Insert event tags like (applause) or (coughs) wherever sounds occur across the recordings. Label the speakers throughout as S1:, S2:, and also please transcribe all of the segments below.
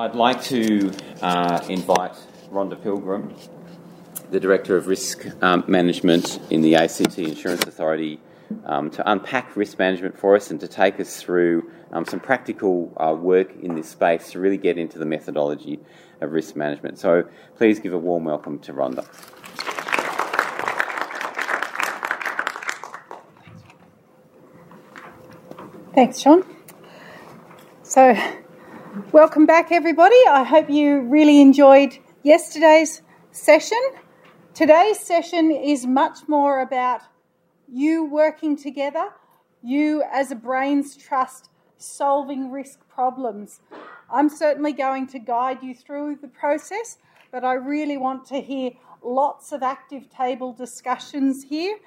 S1: I'd like to uh, invite Rhonda Pilgrim, the Director of Risk um, Management in the ACT Insurance Authority, um, to unpack risk management for us and to take us through um, some practical uh, work in this space to really get into the methodology of risk management. So please give a warm welcome to Rhonda.
S2: Thanks, Sean. So, welcome back, everybody. I hope you really enjoyed yesterday's session. Today's session is much more about you working together, you as a brains trust solving risk problems. I'm certainly going to guide you through the process, but I really want to hear lots of active table discussions here.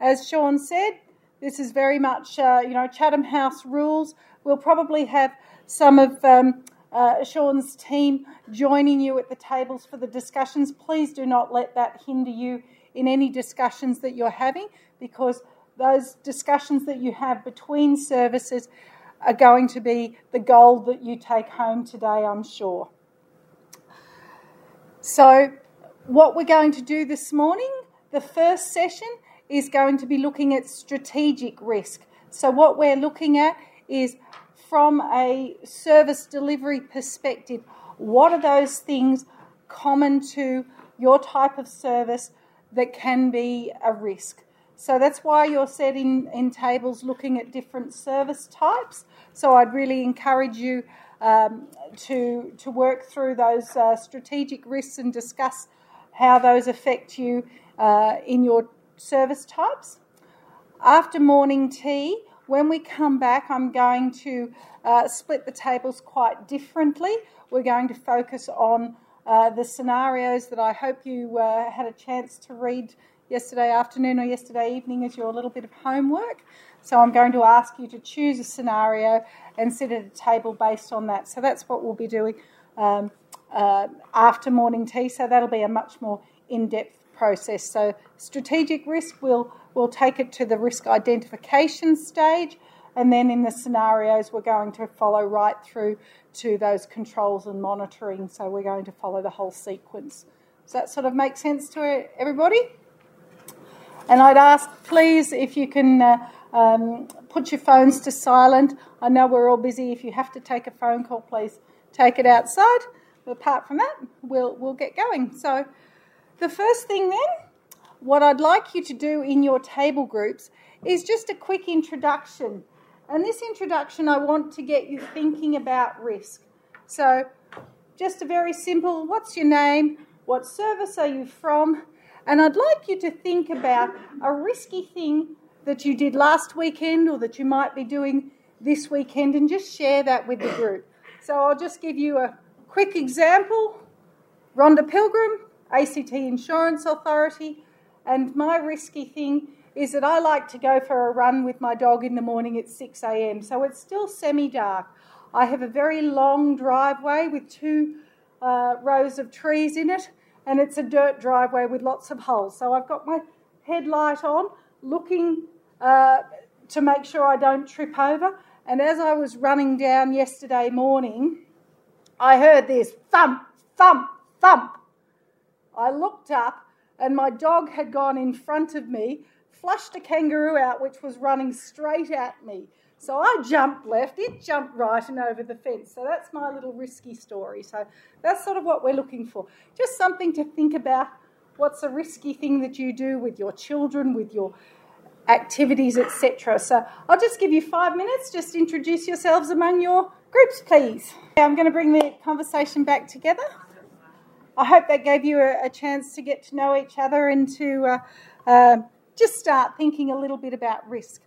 S2: As Sean said, this is very much, uh, you know, Chatham House rules. We'll probably have some of um, uh, Sean's team joining you at the tables for the discussions. Please do not let that hinder you in any discussions that you're having because those discussions that you have between services are going to be the gold that you take home today, I'm sure. So, what we're going to do this morning, the first session is going to be looking at strategic risk. So, what we're looking at is from a service delivery perspective, what are those things common to your type of service that can be a risk? So that's why you're set in, in tables looking at different service types. So I'd really encourage you um, to, to work through those uh, strategic risks and discuss how those affect you uh, in your service types. After morning tea, when we come back, I'm going to uh, split the tables quite differently. We're going to focus on uh, the scenarios that I hope you uh, had a chance to read yesterday afternoon or yesterday evening as your little bit of homework. So I'm going to ask you to choose a scenario and sit at a table based on that. So that's what we'll be doing um, uh, after morning tea. So that'll be a much more in depth process. So strategic risk, we'll, we'll take it to the risk identification stage, and then in the scenarios, we're going to follow right through to those controls and monitoring. So we're going to follow the whole sequence. Does that sort of make sense to everybody? And I'd ask, please, if you can uh, um, put your phones to silent. I know we're all busy. If you have to take a phone call, please take it outside. But apart from that, we'll, we'll get going. So, the first thing then, what I'd like you to do in your table groups is just a quick introduction. And this introduction, I want to get you thinking about risk. So, just a very simple what's your name? What service are you from? And I'd like you to think about a risky thing that you did last weekend or that you might be doing this weekend and just share that with the group. So I'll just give you a quick example. Rhonda Pilgrim, ACT Insurance Authority. And my risky thing is that I like to go for a run with my dog in the morning at 6 a.m. So it's still semi dark. I have a very long driveway with two uh, rows of trees in it, and it's a dirt driveway with lots of holes. So I've got my headlight on, looking uh, to make sure I don't trip over. And as I was running down yesterday morning, I heard this thump, thump, thump. I looked up and my dog had gone in front of me, flushed a kangaroo out which was running straight at me. So I jumped left, it jumped right and over the fence. So that's my little risky story. So that's sort of what we're looking for. Just something to think about. What's a risky thing that you do with your children, with your activities, etc. So I'll just give you five minutes. Just introduce yourselves among your groups, please. I'm going to bring the conversation back together. I hope that gave you a, a chance to get to know each other and to uh, uh, just start thinking a little bit about risk.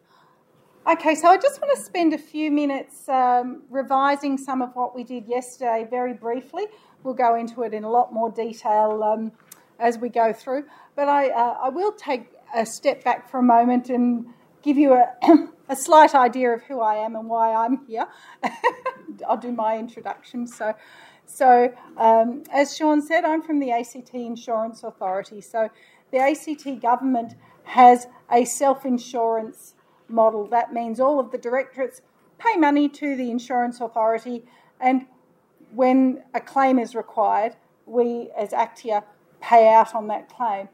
S2: Okay, so I just want to spend a few minutes um, revising some of what we did yesterday very briefly. We'll go into it in a lot more detail um, as we go through, but I, uh, I will take a step back for a moment and give you a, (clears throat) a slight idea of who I am and why I'm here. (laughs) I'll do my introduction. So, so, um, as Sean said, I'm from the ACT Insurance Authority. So, the ACT government has a self insurance model. That means all of the directorates pay money to the insurance authority, and when a claim is required, we as Actia pay out on that claim.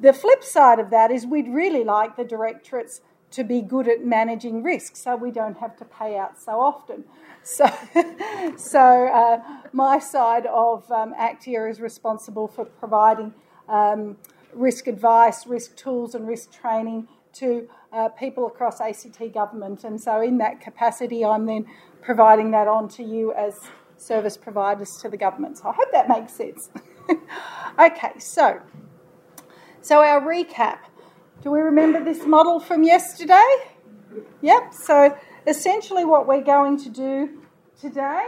S2: The flip side of that is we'd really like the directorates to be good at managing risk so we don't have to pay out so often. So, (laughs) so uh, my side of um, Actia is responsible for providing um, risk advice, risk tools, and risk training to uh, people across ACT government. And so, in that capacity, I'm then providing that on to you as service providers to the government. So, I hope that makes sense. (laughs) okay, so so our recap. Do we remember this model from yesterday? Yep. So essentially, what we're going to do today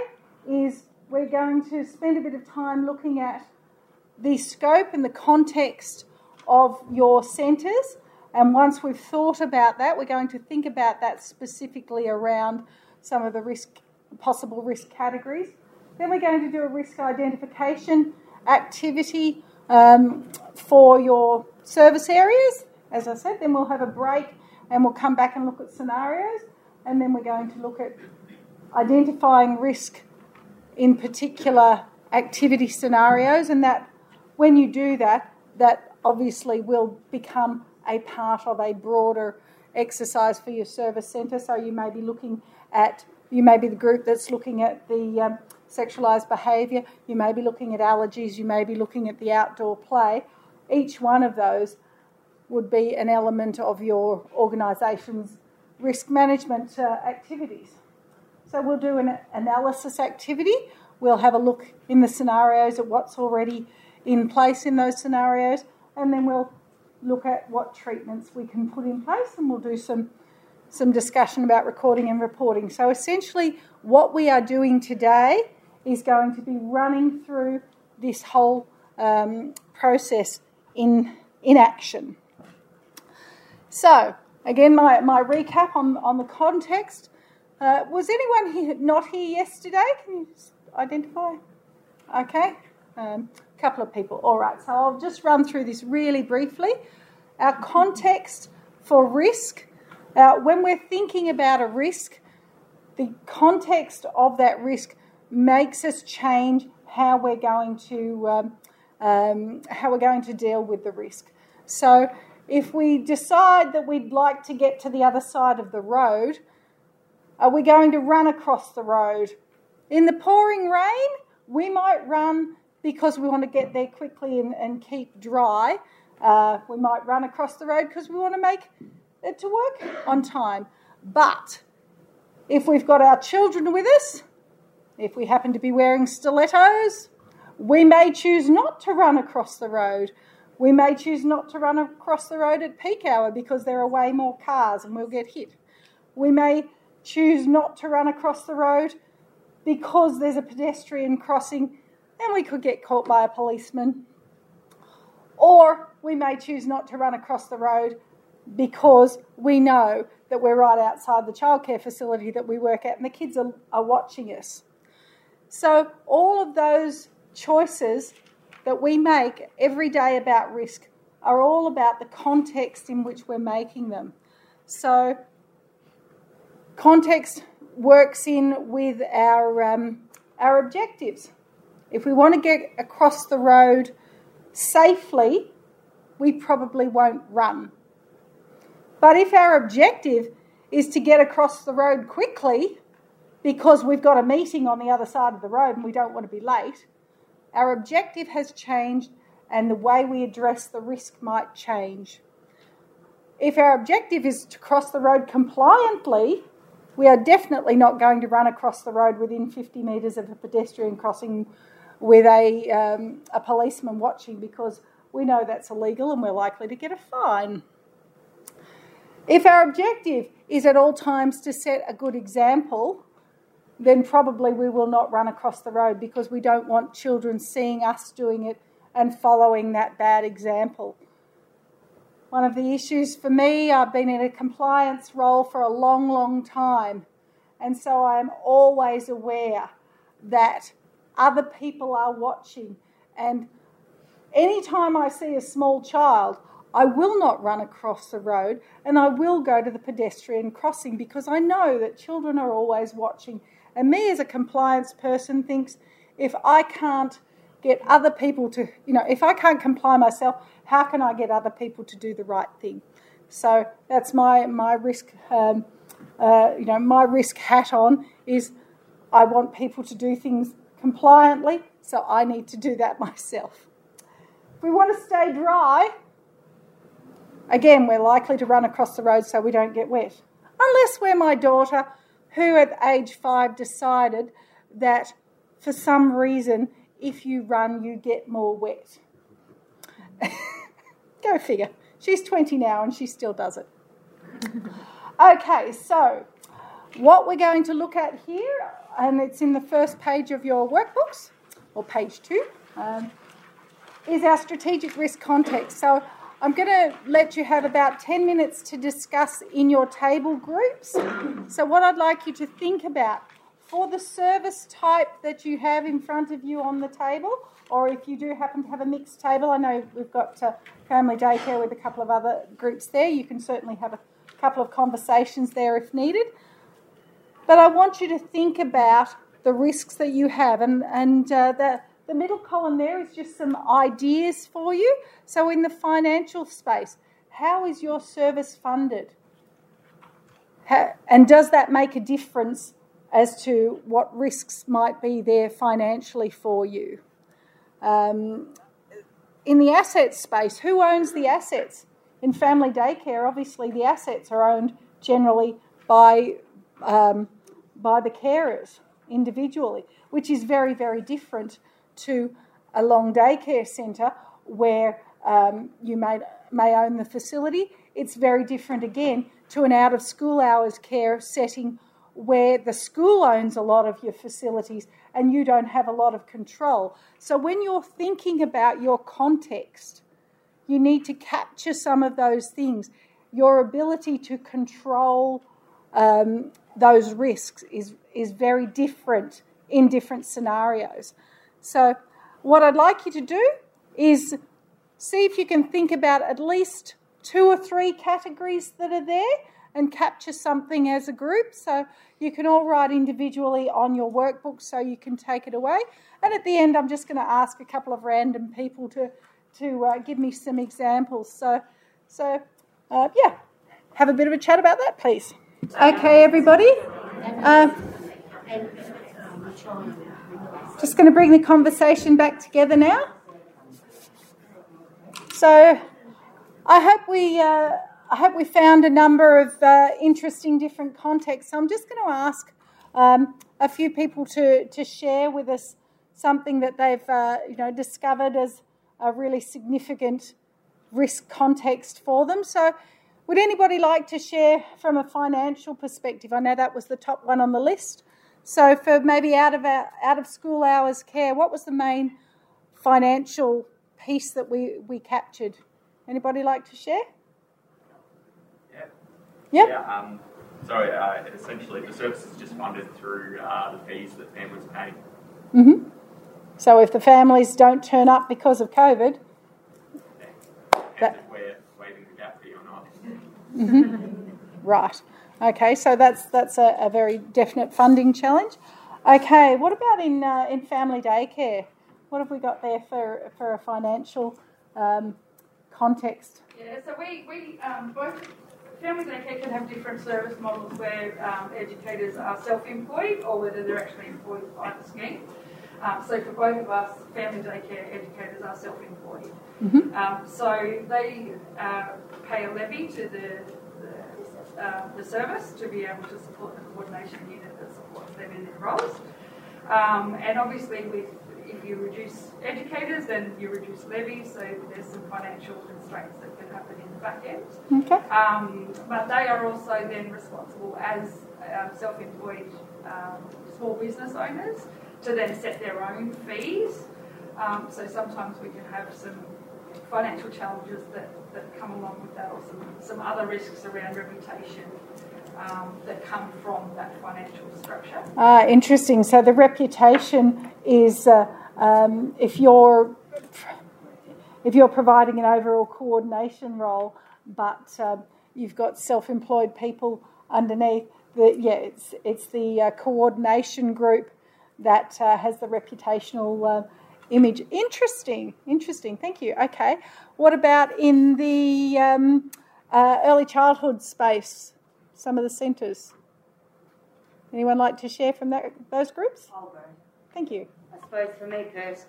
S2: is we're going to spend a bit of time looking at the scope and the context of your centres. And once we've thought about that, we're going to think about that specifically around some of the risk, possible risk categories. Then we're going to do a risk identification activity um, for your service areas. As I said, then we'll have a break and we'll come back and look at scenarios. And then we're going to look at identifying risk in particular activity scenarios. And that when you do that, that obviously will become a part of a broader exercise for your service centre. So you may be looking at, you may be the group that's looking at the um, sexualised behaviour, you may be looking at allergies, you may be looking at the outdoor play. Each one of those would be an element of your organisation's risk management uh, activities. So we'll do an analysis activity. We'll have a look in the scenarios at what's already in place in those scenarios, and then we'll look at what treatments we can put in place, and we'll do some some discussion about recording and reporting. So essentially, what we are doing today is going to be running through this whole um, process in in action. So, again, my, my recap on, on the context. Uh, was anyone here, not here yesterday? Can you identify? Okay, a um, couple of people. All right, so I'll just run through this really briefly. Our context for risk. Uh, when we're thinking about a risk, the context of that risk makes us change how we're going to um, um, how we're going to deal with the risk. So, if we decide that we'd like to get to the other side of the road, are we going to run across the road? In the pouring rain, we might run because we want to get there quickly and, and keep dry. Uh, we might run across the road because we want to make it to work on time. But if we've got our children with us, if we happen to be wearing stilettos, we may choose not to run across the road we may choose not to run across the road at peak hour because there are way more cars and we'll get hit. We may choose not to run across the road because there's a pedestrian crossing and we could get caught by a policeman. Or we may choose not to run across the road because we know that we're right outside the childcare facility that we work at and the kids are, are watching us. So, all of those choices that we make every day about risk are all about the context in which we're making them. So, context works in with our, um, our objectives. If we want to get across the road safely, we probably won't run. But if our objective is to get across the road quickly because we've got a meeting on the other side of the road and we don't want to be late, our objective has changed and the way we address the risk might change. If our objective is to cross the road compliantly, we are definitely not going to run across the road within 50 metres of a pedestrian crossing with a, um, a policeman watching because we know that's illegal and we're likely to get a fine. If our objective is at all times to set a good example, then probably we will not run across the road because we don't want children seeing us doing it and following that bad example. One of the issues for me, I've been in a compliance role for a long, long time, and so I am always aware that other people are watching. And anytime I see a small child, I will not run across the road and I will go to the pedestrian crossing because I know that children are always watching And me as a compliance person thinks if I can't get other people to, you know, if I can't comply myself, how can I get other people to do the right thing? So that's my my risk, um, uh, you know, my risk hat on is I want people to do things compliantly, so I need to do that (laughs) myself. If we want to stay dry, again, we're likely to run across the road so we don't get wet. Unless we're my daughter, who at age five decided that for some reason, if you run, you get more wet. (laughs) Go figure. She's 20 now and she still does it. okay, so what we're going to look at here, and it's in the first page of your workbooks, or page two, um, is our strategic risk context. So I'm going to let you have about 10 minutes to discuss in your table groups. So, what I'd like you to think about for the service type that you have in front of you on the table, or if you do happen to have a mixed table, I know we've got uh, family daycare with a couple of other groups there. You can certainly have a couple of conversations there if needed. But I want you to think about the risks that you have, and, and uh, the middle column there is just some ideas for you. So, in the financial space, how is your service funded? And does that make a difference as to what risks might be there financially for you? Um, in the asset space, who owns the assets? In family daycare, obviously the assets are owned generally by, um, by the carers individually, which is very, very different to a long daycare centre where um, you may, may own the facility. It's very different again to an out of school hours care setting where the school owns a lot of your facilities and you don't have a lot of control. So when you're thinking about your context, you need to capture some of those things. Your ability to control um, those risks is, is very different in different scenarios. So, what I'd like you to do is see if you can think about at least two or three categories that are there and capture something as a group. So you can all write individually on your workbook so you can take it away. And at the end, I'm just going to ask a couple of random people to, to uh, give me some examples. So, so uh, yeah, have a bit of a chat about that, please. Okay, everybody. Uh, just going to bring the conversation back together now. So, I hope we uh, I hope we found a number of uh, interesting different contexts. So I'm just going to ask um, a few people to, to share with us something that they've uh, you know discovered as a really significant risk context for them. So would anybody like to share from a financial perspective? I know that was the top one on the list. So for maybe out of our, out of school hours care, what was the main financial piece that we, we captured? Anybody like to share?
S3: Yep. Yeah. Um, so uh, essentially, the service is just funded through uh, the fees that families pay.
S2: Mm-hmm. So if the families don't turn up because of COVID,
S3: yeah. that we're waiving the gap fee or not.
S2: Mm-hmm. right. Okay. So that's that's a, a, very definite funding challenge. Okay. What about in uh, in family daycare? What have we got there for for a financial um, context?
S4: Yeah. So we we um, both family daycare can have different service models where um, educators are self-employed or whether they're actually employed by the scheme. Um, so for both of us, family daycare educators are self-employed. Mm-hmm. Um, so they uh, pay a levy to the the, uh, the, service to be able to support the coordination unit that supports them in their roles. Um, and obviously with if you reduce educators, then you reduce levies, so there's some financial constraints that can happen in the back end.
S2: Okay.
S4: Um, but they are also then responsible as um, self-employed um, small business owners to then set their own fees. Um, so sometimes we can have some financial challenges that, that come along with that or some, some other risks around reputation um, that come from that financial structure.
S2: Ah, interesting. So the reputation is uh, um, if you're if you're providing an overall coordination role, but uh, you've got self-employed people underneath, the yeah, it's it's the uh, coordination group that uh, has the reputational uh, image. Interesting, interesting. Thank you. Okay, what about in the um, uh, early childhood space? Some of the centres. Anyone like to share from that, those groups?
S5: I'll go.
S2: Thank you.
S5: I suppose for me, pers-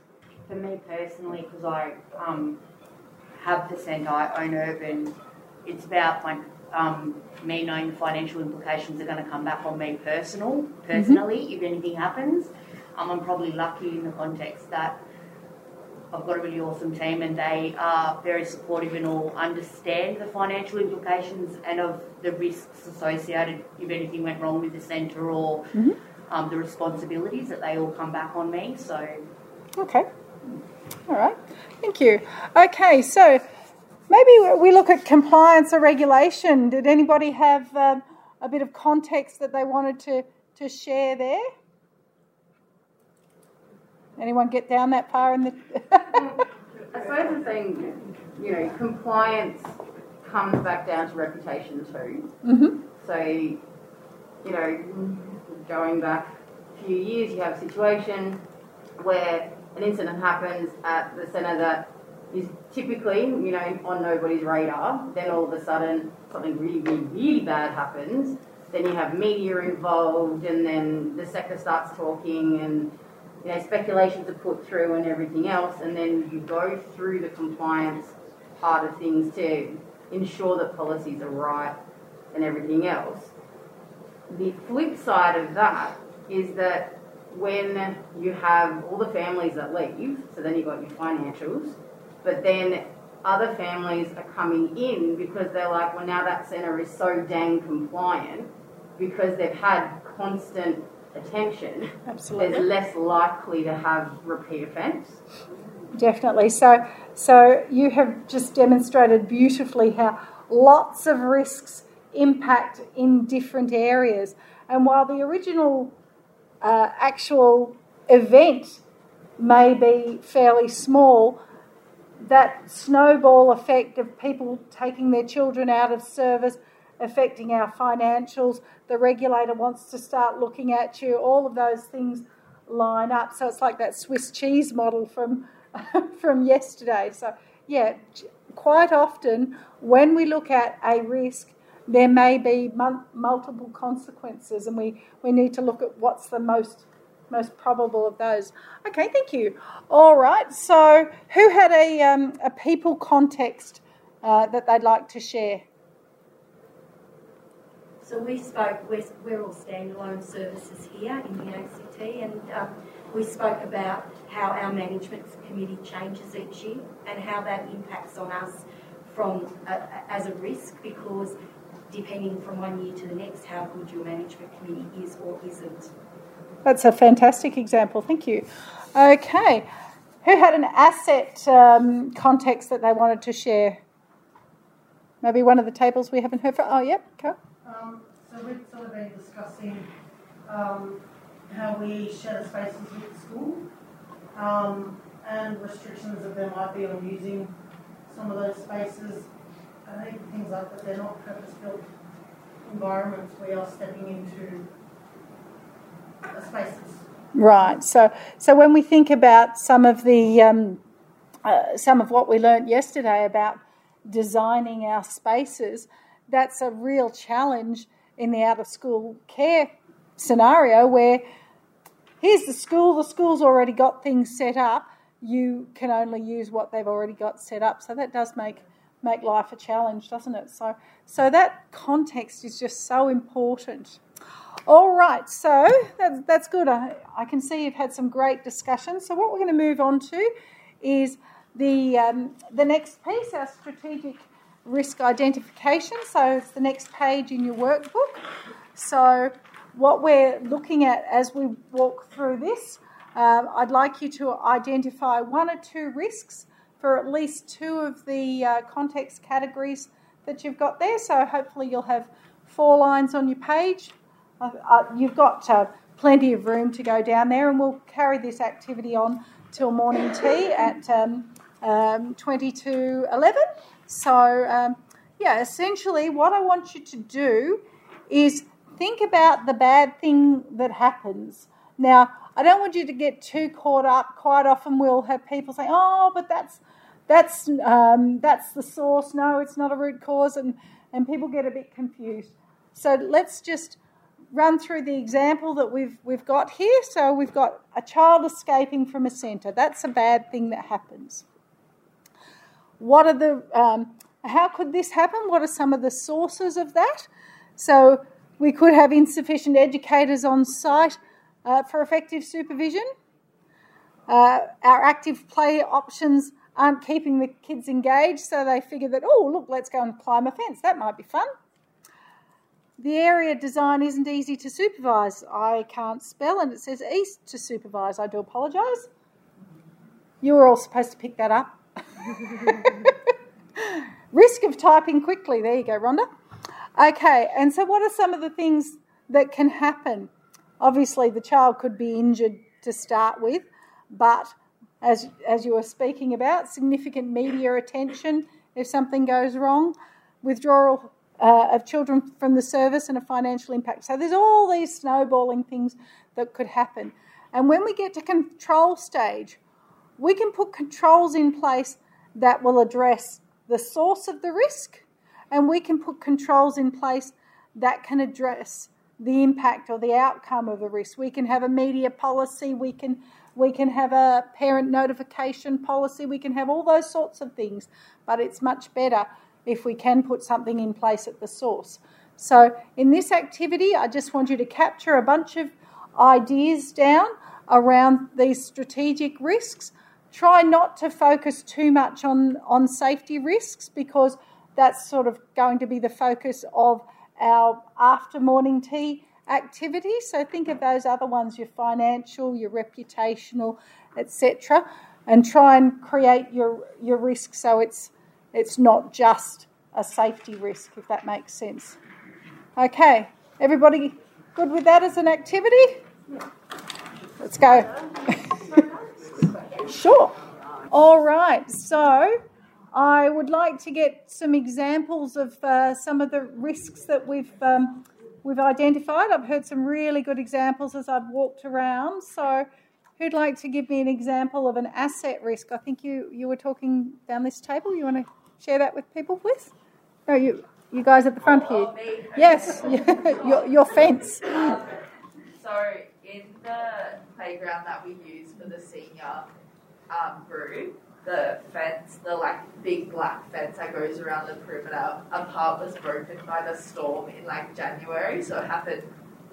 S5: for me personally, because I um, have the centre, I own Urban. It's about my um, me knowing the financial implications are going to come back on me personal, personally, if anything happens. Um, I'm probably lucky in the context that I've got a really awesome team and they are very supportive and all understand the financial implications and of the risks associated if anything went wrong with the centre or um, the responsibilities that they all come back on me. So
S2: Okay. All right. Thank you. Okay, so maybe we look at compliance or regulation. Did anybody have um, a bit of context that they wanted to, to share there? Anyone get down that far in the. (laughs)
S6: I suppose the thing, you know, compliance comes back down to reputation too.
S2: Mhm.
S6: So, you know, going back a few years, you have a situation where an incident happens at the centre that is typically, you know, on nobody's radar. Then all of a sudden, something really, really, really bad happens. Then you have media involved, and then the sector starts talking, and you know, speculations are put through and everything else, and then you go through the compliance part of things to ensure that policies are right and everything else. The flip side of that is that when you have all the families that leave, so then you've got your financials, but then other families are coming in because they're like, well, now that centre is so dang compliant because they've had constant attention
S2: Absolutely.
S6: there's less likely to have repeat offence.
S2: Definitely. So, so you have just demonstrated beautifully how lots of risks impact in different areas. And while the original uh, actual event may be fairly small, that snowball effect of people taking their children out of service affecting our financials, the regulator wants to start looking at you, all of those things line up. So it's like that Swiss cheese model from (laughs) from yesterday. So yeah, quite often when we look at a risk, there may be mul- multiple consequences, and we, we need to look at what's the most most probable of those. Okay, thank you. All right. So who had a um, a people context uh, that they'd like to share?
S7: So we spoke, we're, we're all standalone services here in the ACT, and um, we spoke about how our management committee changes each year and how that impacts on us from uh, as a risk because depending from one year to the next how good your management committee is or isn't.
S2: That's a fantastic example. Thank you. Okay, who had an asset um, context that they wanted to share? Maybe one of the tables we haven't heard from. Oh, yep. Okay.
S8: So we've sort of been discussing um, how we share the spaces with the school um, and restrictions that there might be on using some of those spaces. I think things like that they're not purpose-built environments. We are stepping into the spaces.
S2: Right. So, so when we think about some of the um, uh, some of what we learnt yesterday about designing our spaces, that's a real challenge in the out of school care scenario where here's the school, the school's already got things set up, you can only use what they've already got set up. So that does make make life a challenge, doesn't it? So so that context is just so important. All right, so that's, that's good. I, I can see you've had some great discussions. So what we're going to move on to is the um, the next piece, our strategic risk identification. So it's the next page in your workbook. So what we're looking at as we walk through this, um, I'd like you to identify one or two risks for at least two of the uh, context categories that you've got there. So hopefully you'll have four lines on your page. Uh, uh, you've got uh, plenty of room to go down there, and we'll carry this activity on till morning tea at um, um, 20 to 11. So, um, yeah, essentially, what I want you to do is think about the bad thing that happens. Now, I don't want you to get too caught up. Quite often, we'll have people say, "Oh, but that's that's um, that's the source." No, it's not a root cause, and and people get a bit confused. So let's just run through the example that we've we've got here. So we've got a child escaping from a centre. That's a bad thing that happens. What are the um, how could this happen? What are some of the sources of that? So we could have insufficient educators on site uh, for effective supervision. Uh, our active play options aren't keeping the kids engaged, so they figure that, oh, look, let's go and climb a fence. That might be fun. The area design isn't easy to supervise. I can't spell and it says east to supervise. I do apologise. You were all supposed to pick that up. (laughs) Risk of typing quickly. There you go, Rhonda. Okay, and so what are some of the things that can happen? Obviously, the child could be injured to start with, but as, as you were speaking about, significant media attention if something goes wrong, withdrawal uh, of children from the service, and a financial impact. So there's all these snowballing things that could happen. And when we get to control stage, we can put controls in place that will address the source of the risk, and we can put controls in place that can address the impact or the outcome of the risk. We can have a media policy, we can we can have a parent notification policy, we can have all those sorts of things, but it's much better if we can put something in place at the source. So, in this activity, I just want you to capture a bunch of ideas down around these strategic risks Try not to focus too much on, on safety risks because that's sort of going to be the focus of our after morning tea activity. So think of those other ones your financial, your reputational, etc. And try and create your, your risk so it's, it's not just a safety risk, if that makes sense. Okay, everybody good with that as an activity? Let's go. (laughs) Sure. All right. So I would like to get some examples of uh, some of the risks that we've um, we've identified. I've heard some really good examples as I've walked around. So who'd like to give me an example of an asset risk? I think you you were talking down this table. You want to share that with people, please? No, you you guys at the front here. Yes, (laughs) your your fence.
S9: So in the playground that we use for the senior um, group, the fence, the like big black fence that goes around the perimeter, a part was broken by the storm in like January, so it happened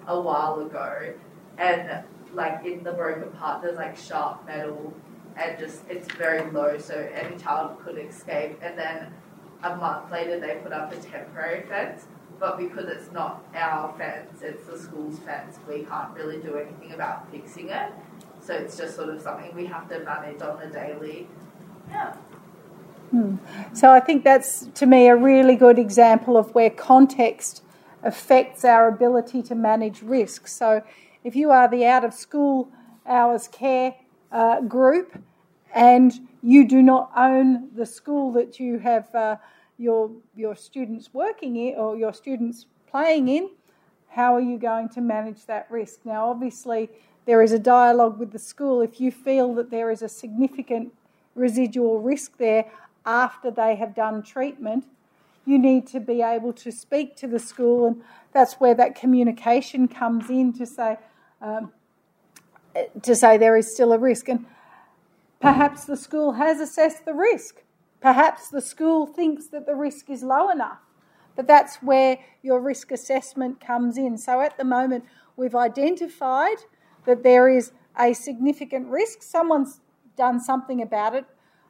S9: a while ago. And like in the broken part, there's like sharp metal and just it's very low, so any child could escape. And then a month later, they put up a temporary fence. But because it's not our fence, it's the school's fence, we can't really do anything about fixing it. So it's just sort of something we have to manage on a daily. Yeah.
S2: Hmm. So I think that's to me a really good example of where context affects our ability to manage risk. So if you are the out of school hours care uh, group and you do not own the school that you have uh, your your students working in or your students playing in, how are you going to manage that risk? Now, obviously, there is a dialogue with the school. If you feel that there is a significant residual risk there after they have done treatment, you need to be able to speak to the school, and that's where that communication comes in to say um, to say there is still a risk, and perhaps the school has assessed the risk. Perhaps the school thinks that the risk is low enough, but that's where your risk assessment comes in. So at the moment, we've identified that there is a significant risk. Someone's done something about it,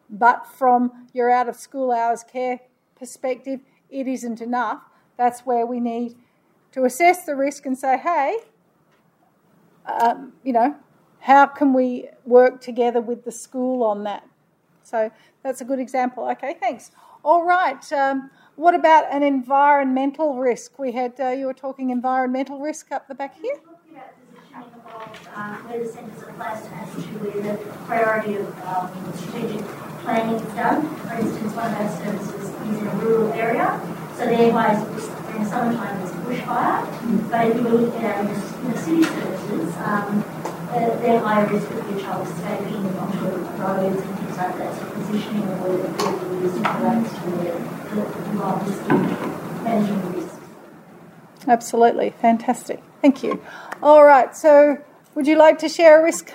S2: but from your out of school hours care perspective, it isn't enough. That's where we need to assess the risk and say, hey, um, you know, how can we work together with the school on that? So that's a good example. Okay, thanks. All right. Um, what about an environmental risk? We had uh, you were talking environmental risk up the back here
S7: um, where the centres are placed as to where the priority of um, strategic planning is done. For instance, one of our services is in a rural area, so thereby in the summertime there's
S10: bushfire. But if you were looking at in the city services, um, uh, they're higher risk of your child escaping onto roads and things like that. So positioning of where the vehicle is relates to where the role is in managing the risk.
S2: Absolutely, fantastic. Thank you. All right, so would you like to share a risk?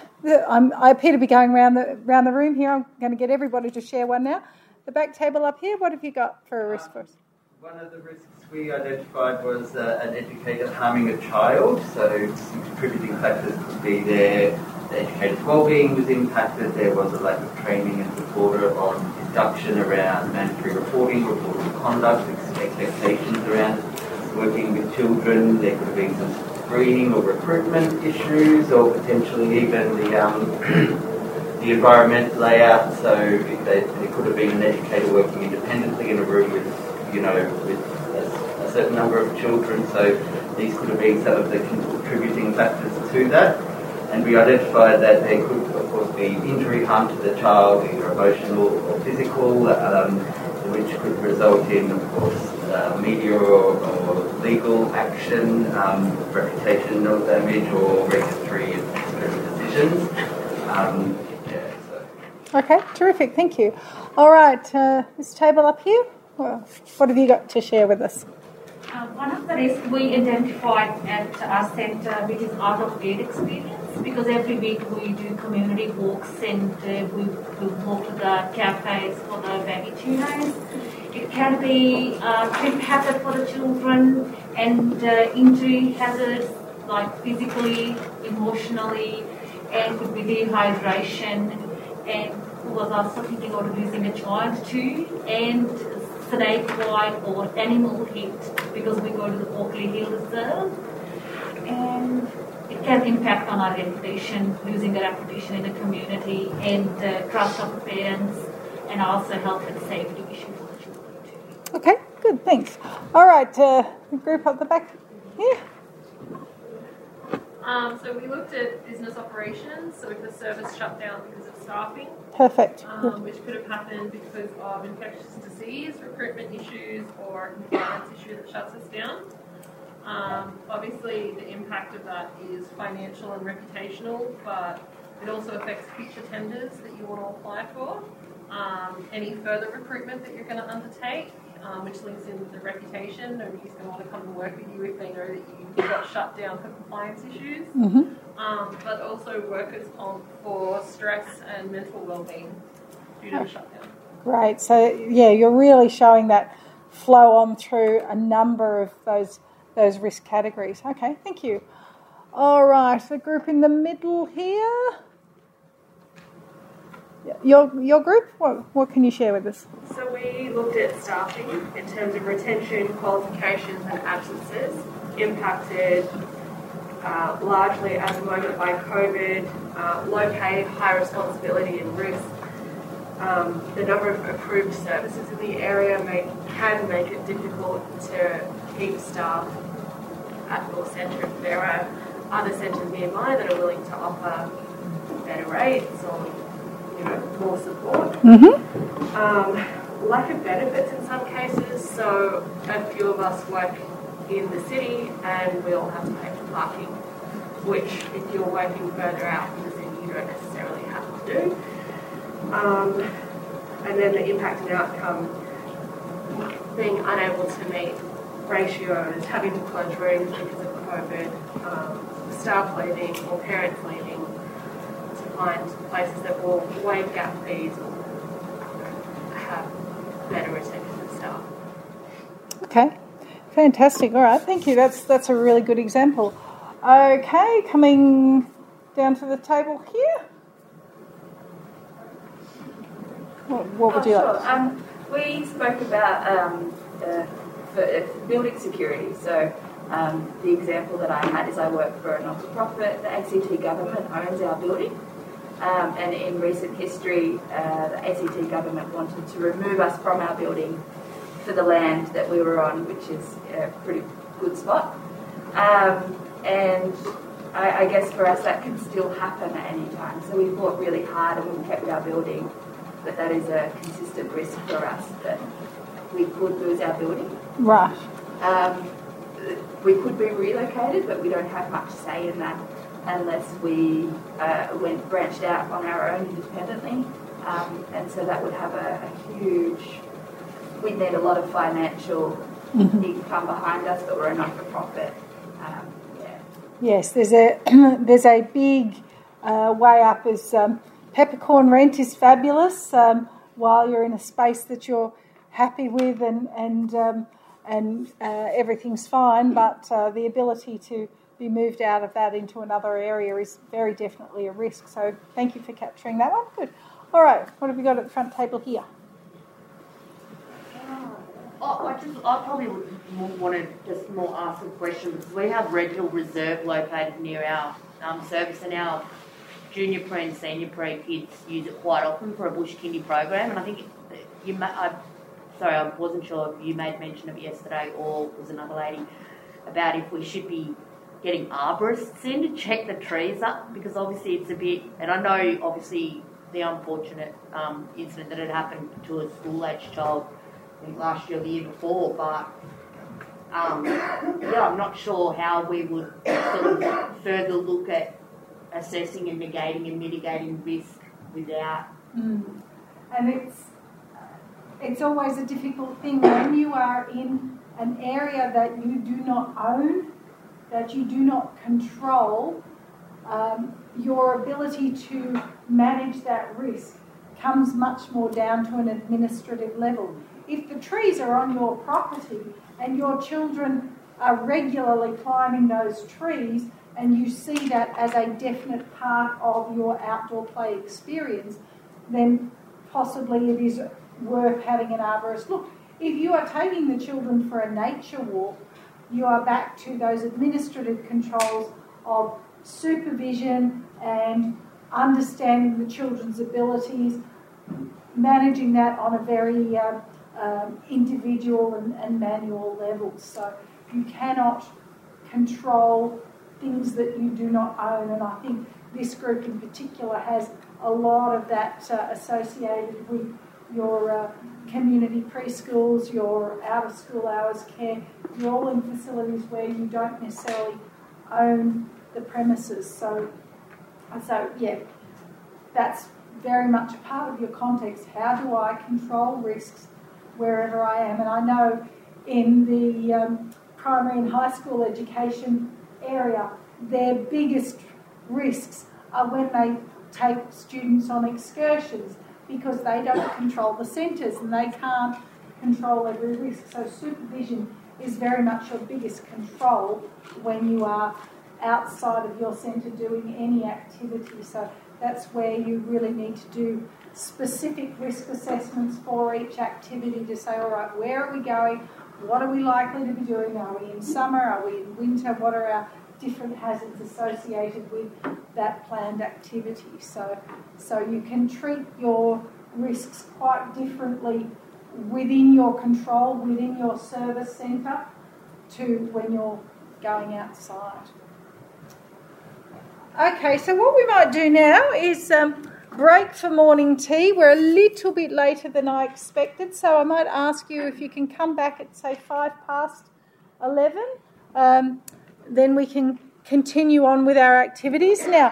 S2: I'm, I appear to be going around the around the room here. I'm going to get everybody to share one now. The back table up here. What have you got for a risk for us?
S11: One of the risks we identified was uh, an educator harming a child. So some contributing factors could be there. The educator's well-being was impacted. There was a lack of training and support on induction around mandatory reporting, reporting conduct, expectations around working with children. There could have been some screening or recruitment issues, or potentially even the um, (clears throat) the environment layout. So they, there could have been an educator working independently in a room with you know, with a, a, certain number of children. So these could have been some of the contributing factors to that. And we identified that there could, of course, be injury, harm to the child, either emotional or physical, um, which could result in, of course, uh, media or, or, legal action, um, reputational damage, or regulatory decisions. Um, yeah,
S2: so. Okay, terrific, thank you. All right, uh, this table up here. Well, what have you got to share with us?
S12: Uh, one of the risks we identified at our centre, which is out of date experience, because every week we do community walks and uh, we, we walk to the cafes for the babycinos. It can be uh, trip hazard for the children and uh, injury hazards like physically, emotionally, and could be dehydration. And was also thinking of losing a child too and snake bite or animal hit because we go to the Oakey Hill Reserve. And it can impact on our reputation, losing a reputation in the community and the trust of the parents and also health and safety issue for the children too.
S2: Okay, good, thanks. All right, uh, group up the back here.
S13: Um, so we looked at business operations, so if the service shut down because of staffing.
S2: Perfect.
S13: Um, which could have happened because of infectious disease, recruitment issues, or a compliance issue that shuts us down. Um, obviously, the impact of that is financial and reputational, but it also affects future tenders that you want to apply for. Um, any further recruitment that you're going to undertake, um, which links in with the reputation. Nobody's going to want to come and work with you if they know that you got shut down for compliance issues.
S2: Mm-hmm.
S13: Um, but also workers comp for stress and mental well-being due to the shutdown.
S2: Great. So yeah, you're really showing that flow on through a number of those those risk categories. Okay, thank you. All right, the group in the middle here. Your, your group, what, what can you share with us?
S14: So, we looked at staffing in terms of retention, qualifications, and absences impacted uh, largely at the moment by COVID, uh, low pay, high responsibility, and risk. Um, the number of approved services in the area may, can make it difficult to keep staff at your centre if there are other centres nearby that are willing to offer better rates or you know, more support.
S2: Mm-hmm.
S14: Um, lack of benefits in some cases, so a few of us work in the city and we all have to pay for parking, which if you're working further out from the city, you don't necessarily have to do. Um, and then the impact and outcome, being unable to meet ratios, having to close rooms because of COVID, um, staff leaving or parents leaving, find places that will waive gap fees or have better retention of staff.
S2: Okay, fantastic. All right, thank you. That's that's a really good example. Okay, coming down to the table here. What, what would
S15: oh,
S2: you
S15: sure.
S2: like?
S15: Um, we spoke about um, uh, for, uh, building security. So um, the example that I had is I work for a not-for-profit. The ACT government owns our building. Um, and in recent history, uh, the ACT government wanted to remove us from our building for the land that we were on, which is a pretty good spot. Um, and I, I, guess for us that can still happen at any time. So we fought really hard and we kept our building, but that is a consistent risk for us that we could lose our building.
S2: Right.
S15: Um, we could be relocated, but we don't have much say in that unless we uh, went branched out on our own independently. Um, and so that would have a, a huge, we'd need a lot of financial mm-hmm. income behind us, but we're a not for profit. Um, yeah.
S2: Yes, there's a (clears throat) there's a big uh, way up as um, peppercorn rent is fabulous um, while you're in a space that you're happy with and and um, and uh, everything's fine, but uh, the ability to be moved out of that into another area is very definitely a risk. So thank you for capturing that one. Good. All right, what have we got at the front table here?
S5: Oh, I just, I probably would want to just more ask a question because we have Red Hill Reserve located near our um, service and our junior pre and senior pre kids use it quite often for a bush kindy program. And I think you, I, sorry, I wasn't sure if you made mention of it yesterday or was another lady about if we should be getting arborists in to check the trees up because obviously it's a bit, and I know obviously the unfortunate um, incident that had happened to a school age child I think last year or the year before, but um, yeah, I'm not sure how we would sort of further look at assessing and negating and mitigating risk without.
S2: Mm. And it's it's always a difficult thing when you are in an area that you do not own, that you do not control. Um, your ability to manage that risk comes much more down to an administrative level. If the trees are on your property and your children are regularly climbing those trees, and you see that as a definite part of your outdoor play experience, then possibly it is worth having an arborist look. If you are taking the children for a nature walk, you are back to those administrative controls of supervision and understanding the children's abilities, managing that on a very uh, um, individual and, and manual level. So you cannot control things that you do not own, and I think this group in particular has a lot of that uh, associated with your uh, community preschools, your out of school hours care. You're all in facilities where you don't necessarily own the premises. So, so yeah, that's very much a part of your context. How do I control risks wherever I am? And I know in the um, primary and high school education area, their biggest risks are when they take students on excursions because they don't control the centres and they can't control every risk. So supervision is very much your biggest control when you are outside of your centre doing any activity. So that's where you really need to do specific risk assessments for each activity to say, all right, where are we going? What are we likely to be doing? Are we in summer? Are we in winter? What are our different hazards associated with that planned activity? So, so you can treat your risks quite differently within your control, within your service centre, to when you're going outside. Okay, so what we might do now is um, break for morning tea. We're a little bit later than I expected, so I might ask you if you can come back at say five past eleven. Um, then we can continue on with our activities. Now,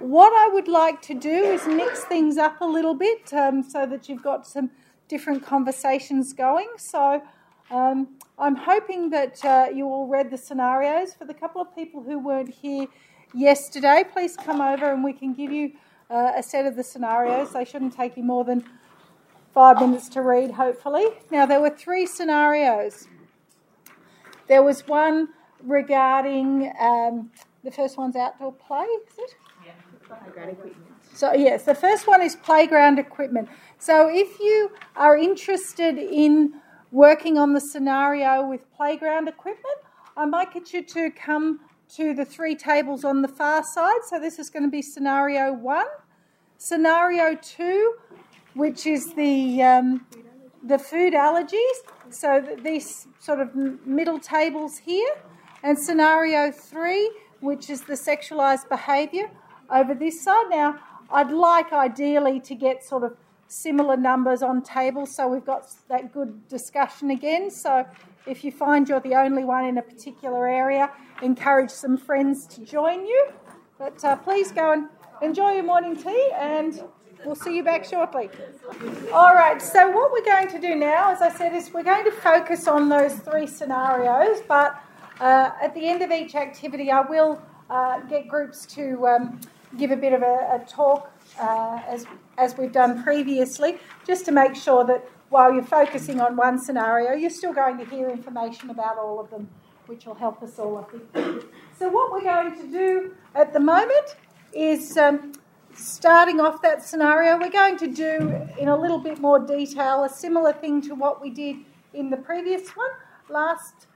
S2: what I would like to do is mix things up a little bit um, so that you've got some different conversations going. So. Um, I'm hoping that uh, you all read the scenarios. For the couple of people who weren't here yesterday. Please come over and we can give you uh, a set of the scenarios. They shouldn't take you more than five minutes to read, hopefully. Now, there were three scenarios. There was one regarding um, the first one's outdoor play, is it?
S5: Yeah, playground equipment.
S2: So, yes, the first one is playground equipment. So, if you are interested in working on the scenario with playground equipment, I might get you to come to the three tables on the far side. So this is going to be scenario one. Scenario two, which is the um, the food allergies. So these sort of middle tables here, and scenario three, which is the sexualised behaviour over this side. Now, I'd like ideally to get sort of similar numbers on tables, so we've got that good discussion again. So if you find you're the only one in a particular area, encourage some friends to join you. But uh, please go and enjoy your morning tea and we'll see you back shortly. All right, so what we're going to do now, as I said, is we're going to focus on those three scenarios, but uh, at the end of each activity, I will uh, get groups to um, give a bit of a, a talk uh, as, as we've done previously, just to make sure that while you're focusing on one scenario, you're still going to hear information about all of them, which will help us all, I think. So, what we're going to do at the moment is um, starting off that scenario, we're going to do in a little bit more detail a similar thing to what we did in the previous one. Last,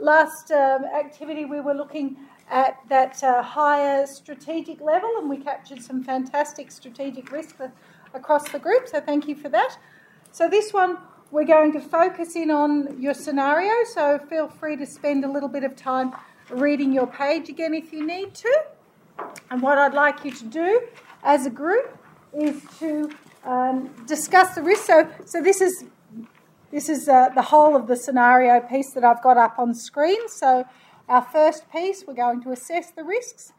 S2: last um, activity, we were looking at that uh, higher strategic level, and we captured some fantastic strategic risk across the group, so thank you for that. So, this one we're going to focus in on your scenario, so feel free to spend a little bit of time reading your page again if you need to. And what I'd like you to do as a group is to um, discuss the risk. So, so this is this is uh, the whole of the scenario piece that I've got up on screen. So our first piece, we're going to assess the risks.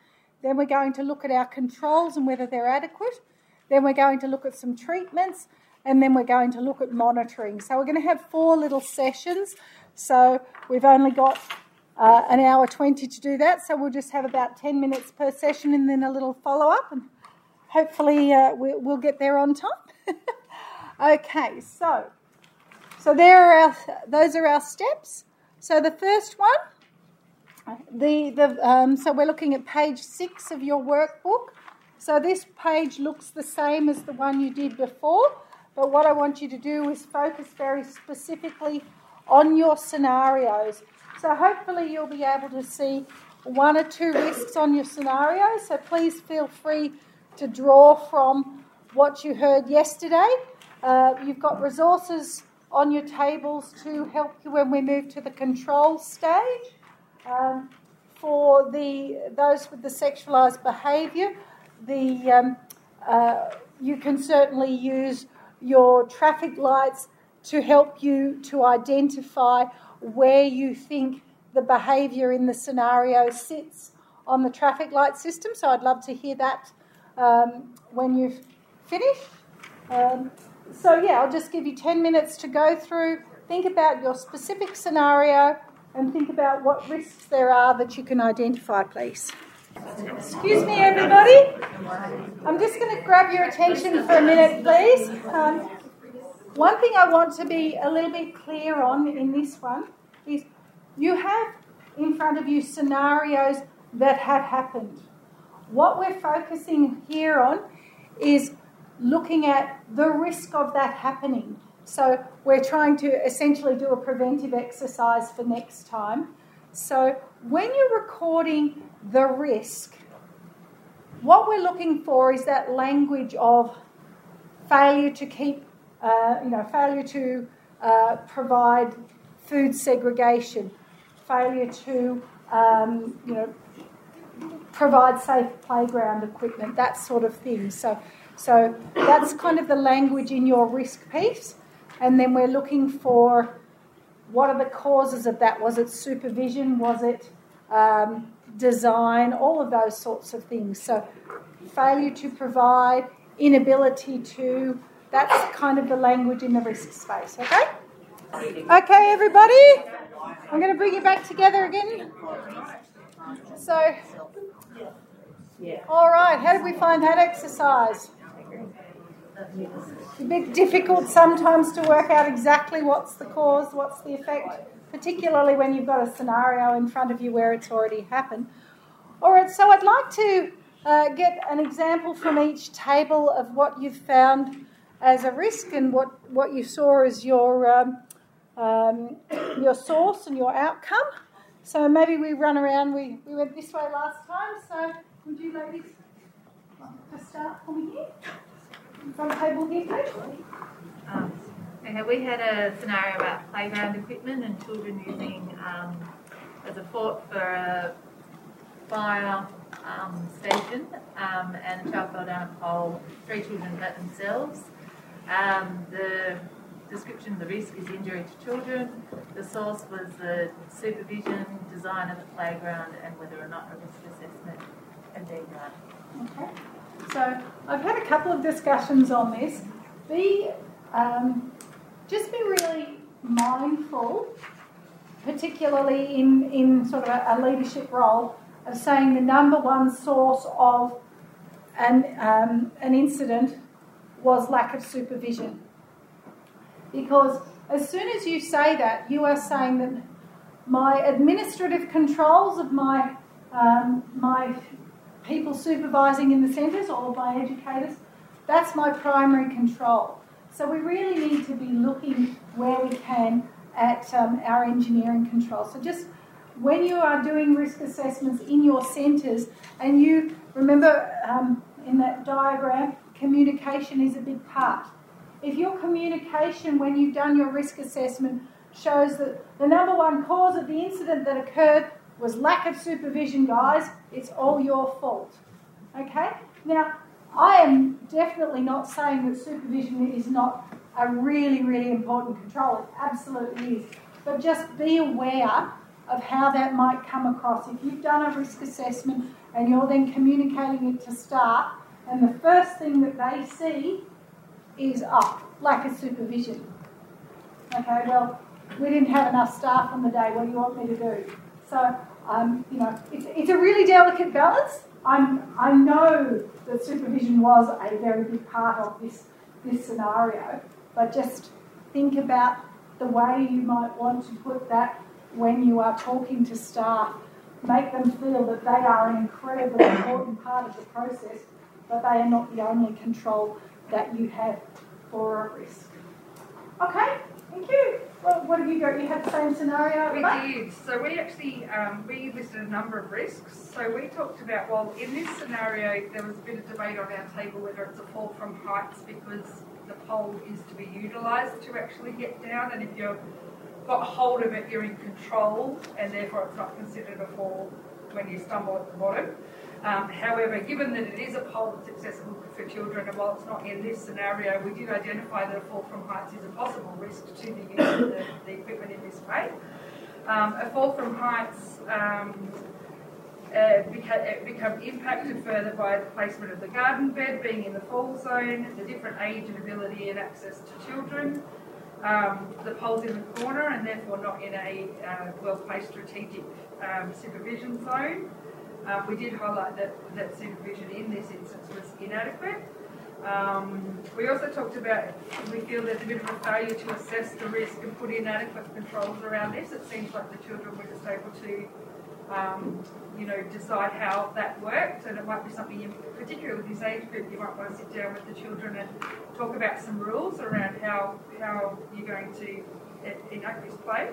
S2: Then we're going to look at our controls and whether they're adequate. Then we're going to look at some treatments. And then we're going to look at monitoring. So we're going to have four little sessions. So we've only got uh, an hour 20 to do that. So we'll just have about 10 minutes per session and then a little follow up. And hopefully uh, we, will get there on time. (laughs) okay, so so there are our, those are our steps. So the first one the, the, um, so we're looking at page six of your workbook. So this page looks the same as the one you did before, but what I want you to do is focus very specifically on your scenarios. So hopefully you'll be able to see one or two risks on your scenario. So please feel free to draw from what you heard yesterday. Uh, you've got resources on your tables to help you when we move to the control stage. Um, for the those with the sexualised behaviour, the um, uh, you can certainly use your traffic lights to help you to identify where you think the behaviour in the scenario sits on the traffic light system. So I'd love to hear that um, when you've finished. So yeah, I'll just give you 10 minutes to go through, think about your specific scenario, and think about what risks there are that you can identify, please. Excuse me, everybody. I'm just going to grab your attention for a minute, please. Um, one thing I want to be a little bit clear on in this one is you have in front of you scenarios that have happened. What we're focusing here on is looking at the risk of that happening. So we're trying to essentially do a preventive exercise for next time. So when you're recording the risk, what we're looking for is that language of failure to keep, uh, you know, failure to uh, provide food segregation, failure to, um, you know, provide safe playground equipment, that sort of thing. So, so that's kind of the language in your risk piece and then we're looking for what are the causes of that? Was it supervision? Was it um, design? All of those sorts of things. So, failure to provide, inability to, that's kind of the language in the risk space, okay? Okay, everybody, I'm going to bring you back together again. So, all right, how did we find that exercise? A bit difficult sometimes to work out exactly what's the cause, what's the effect, particularly when you've got a scenario in front of you where it's already happened. All right, so I'd like to uh, get an example from each table of what you've found as a risk and what, what you saw as your, um, um, your source and your outcome. So maybe we run around, we, we went this way last time, so would you ladies to start for me here? From
S12: um, okay, we had a scenario about playground equipment and children using um, as a fort for a fire um, station, um, and a child fell down a pole. Three children hurt themselves.
S16: Um, the description of the risk is injury to children. The source was the supervision, design of the playground, and whether or not a risk assessment had been done.
S2: Okay. So I've had a couple of discussions on this. Be um, just be really mindful, particularly in, in sort of a, a leadership role, of saying the number one source of an, um, an incident was lack of supervision. Because as soon as you say that, you are saying that my administrative controls of my, um, my people supervising in the centres or by educators, that's my primary control. So we really need to be looking where we can at um, our engineering control. So just when you are doing risk assessments in your centres, and you remember um, in that diagram, communication is a big part. If your communication when you've done your risk assessment shows that the number one cause of the incident that occurred was lack of supervision, guys, it's all your fault. Okay? Now, I am definitely not saying that supervision is not a really, really important control. It absolutely is. But just be aware of how that might come across. If you've done a risk assessment and you're then communicating it to staff, and the first thing that they see is, oh, lack of supervision. Okay, well, we didn't have enough staff on the day. What do you want me to do? So, um, you know, it's, it's a really delicate balance. I'm, I know that supervision was a very big part of this, this scenario, but just think about the way you might want to put that when you are talking to staff. Make them feel that they are an incredibly important part of the process, but they are not the only control that you have for a risk. Okay, thank you. Well, what have you got? You had the same scenario?
S4: We did. So we actually um, we listed a number of risks. So we talked about well, in this scenario, there was a bit of debate on our table whether it's a fall from heights because the pole is to be utilised to actually get down, and if you've got hold of it, you're in control, and therefore it's not considered a fall when you stumble at the bottom. Um, however, given that it is a pole that's accessible for children, and while it's not in this scenario, we did identify that a fall from heights is a possible risk to the use of the, the equipment in this way. Um, a fall from heights um, uh, beca- become impacted further by the placement of the garden bed being in the fall zone, the different age and ability and access to children, um, the pole's in the corner and therefore not in a uh, well-placed strategic um, supervision zone. Um, we did highlight that, that supervision in this instance was inadequate. Um, we also talked about we feel there's a bit of a failure to assess the risk and put inadequate controls around this. It seems like the children were just able to, um, you know, decide how that worked, and it might be something, in, particularly with this age group, you might want to sit down with the children and talk about some rules around how how you're going to enact this play.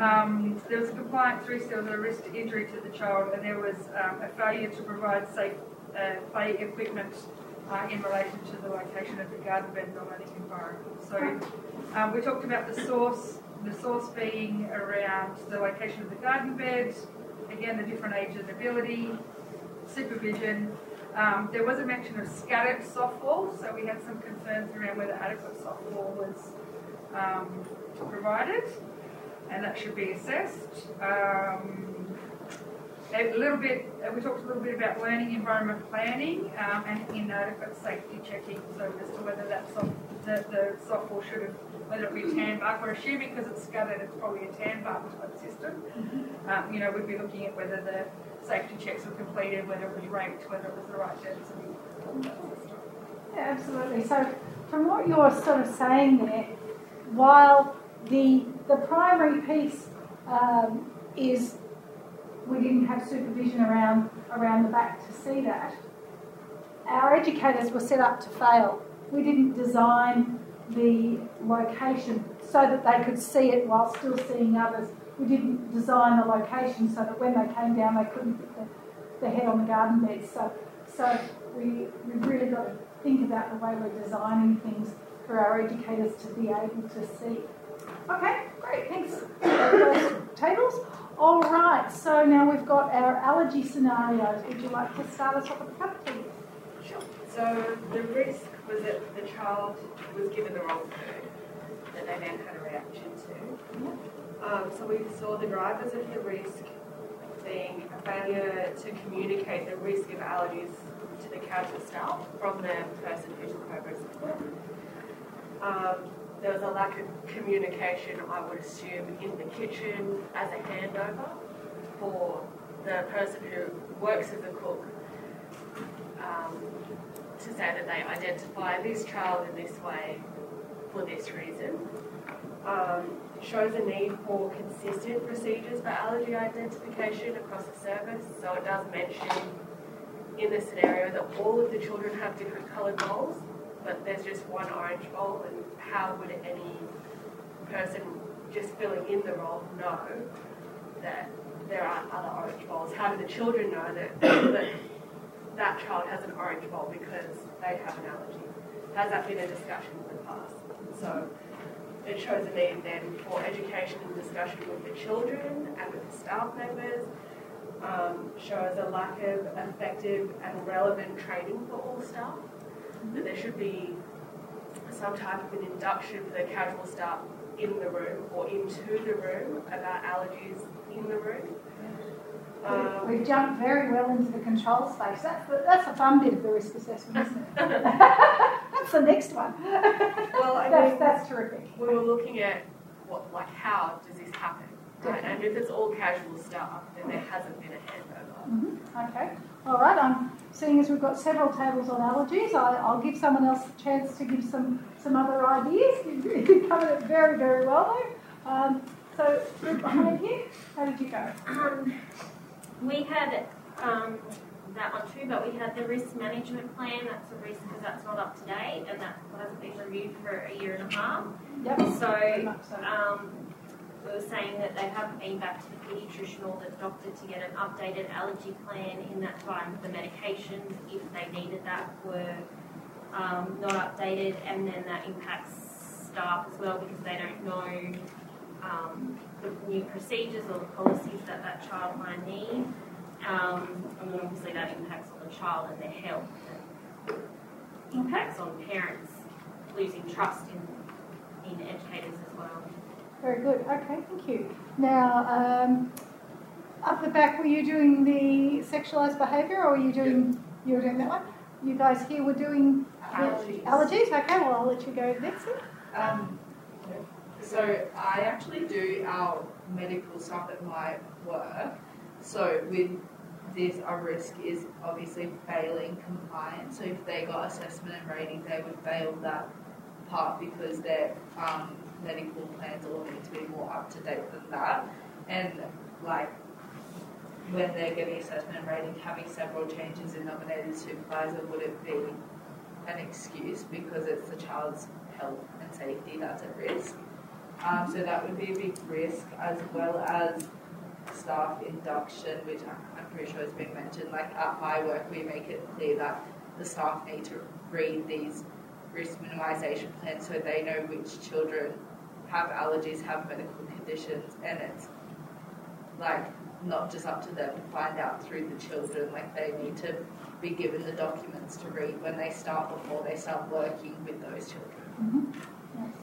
S4: Um, there was a compliance risk, there was a risk to injury to the child, and there was um, a failure to provide safe uh, play equipment uh, in relation to the location of the garden bed and learning environment. So um, we talked about the source, the source being around the location of the garden bed, again the different age and ability, supervision. Um, there was a mention of scattered softfall, so we had some concerns around whether adequate softfall was um, provided and that should be assessed. Um, a little bit, uh, we talked a little bit about learning environment planning um, and inadequate safety checking. So as to whether that soft, the, the softfall should have, whether it be a tan bark, we're assuming because it's scattered, it's probably a tan bark type system. Um, you know, we'd be looking at whether the safety checks were completed, whether it was ranked, whether it was the right density.
S2: Yeah, absolutely. So from what you're sort of saying there, while the, the primary piece um, is we didn't have supervision around, around the back to see that. Our educators were set up to fail. We didn't design the location so that they could see it while still seeing others. We didn't design the location so that when they came down they couldn't put the, the head on the garden bed. So, so we, we really got to think about the way we're designing things for our educators to be able to see. Okay, great, thanks. Those tables. All right, so now we've got our allergy scenarios. Would you like to start us off at the front, please?
S13: Sure.
S14: So the risk was that the child was given the wrong food that they then had a reaction to. Um, so we saw the drivers of the risk being a failure to communicate the risk of allergies to the casual staff from the person who took over as a. Um, there was a lack of communication, I would assume, in the kitchen as a handover for the person who works as a cook um, to say that they identify this child in this way for this reason. Um, shows a need for consistent procedures for allergy identification across the service. So it does mention in the scenario that all of the children have different coloured bowls, but there's just one orange bowl, and how would any person just filling in the role know that there are other orange bowls? How do the children know that, (coughs) that that child has an orange bowl because they have an allergy? Has that been a discussion in the past? So it shows a need then for education and discussion with the children and with the staff members. Um, shows a lack of effective and relevant training for all staff. That there should be some type of an induction for the casual staff in the room or into the room about allergies in the room. Um,
S2: We've jumped very well into the control space. That's the, that's a fun bit of the risk assessment, isn't it? (laughs) that's the next one.
S14: well, I (laughs)
S2: that's,
S14: mean,
S2: that's terrific.
S14: we were looking at what, like, how does this happen? Right? And if it's all casual staff, then there hasn't been a handover.
S2: Hmm Okay. All right. I'm seeing as we've got several tables on allergies. I, I'll give someone else a chance to give some some other ideas. You covered it very very well though. Um, so group behind you, how did you go?
S12: Um, we had um, that one too, but we had the risk management plan. That's a risk because that's not up to date and that hasn't been reviewed for a year and a half.
S2: Yep.
S12: So, um, we were saying that they haven't been back to the paediatrician or the doctor to get an updated allergy plan in that time. The medications, if they needed that, were um, not updated, and then that impacts staff as well because they don't know um, the new procedures or the policies that that child might need. Um, and then obviously that impacts on the child and their health. And impacts on parents losing trust in, in educators as well.
S2: Very good. Okay, thank you. Now, um, up the back, were you doing the sexualised behaviour, or were you doing you were doing that one? You guys here were doing
S17: Allergies.
S2: Allergies. Okay, well I'll let you go next.
S17: Um, so I actually do our medical stuff at my work. So with this, a risk is obviously failing compliance. So if they got assessment and rating, they would fail that part because their um, medical plans all need to be more up to date than that. And like when they're getting assessment and rating, having several changes in nominated supervisor wouldn't be an excuse because it's the child's health and safety that's at risk. Um, so that would be a big risk, as well as staff induction, which I'm, I'm pretty sure has been mentioned. Like at my work, we make it clear that the staff need to read these risk minimisation plans so they know which children have allergies, have medical conditions, and it's like not just up to them to find out through the children. Like they need to be given the documents to read when they start before they start working with those children.
S18: Yes,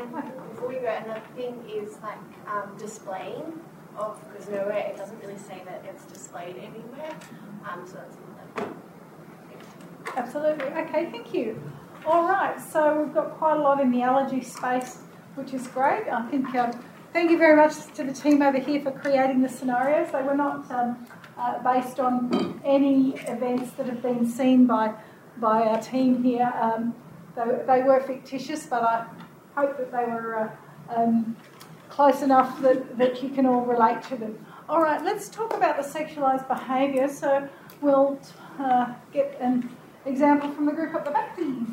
S18: And before we go, another thing is like um, displaying of because nowhere it doesn't really say that it's displayed anywhere. Um, so that's another.
S2: Absolutely. Okay, thank you. All right, so we've got quite a lot in the allergy space, which is great. I think. Um, thank you very much to the team over here for creating the scenarios. They were not um, uh, based on any events that have been seen by by our team here. Um, they, they were fictitious, but I hope that they were uh, um, close enough that, that you can all relate to them. All right, let's talk about the sexualised behaviour. So we'll uh, get an example from the group at the back, please.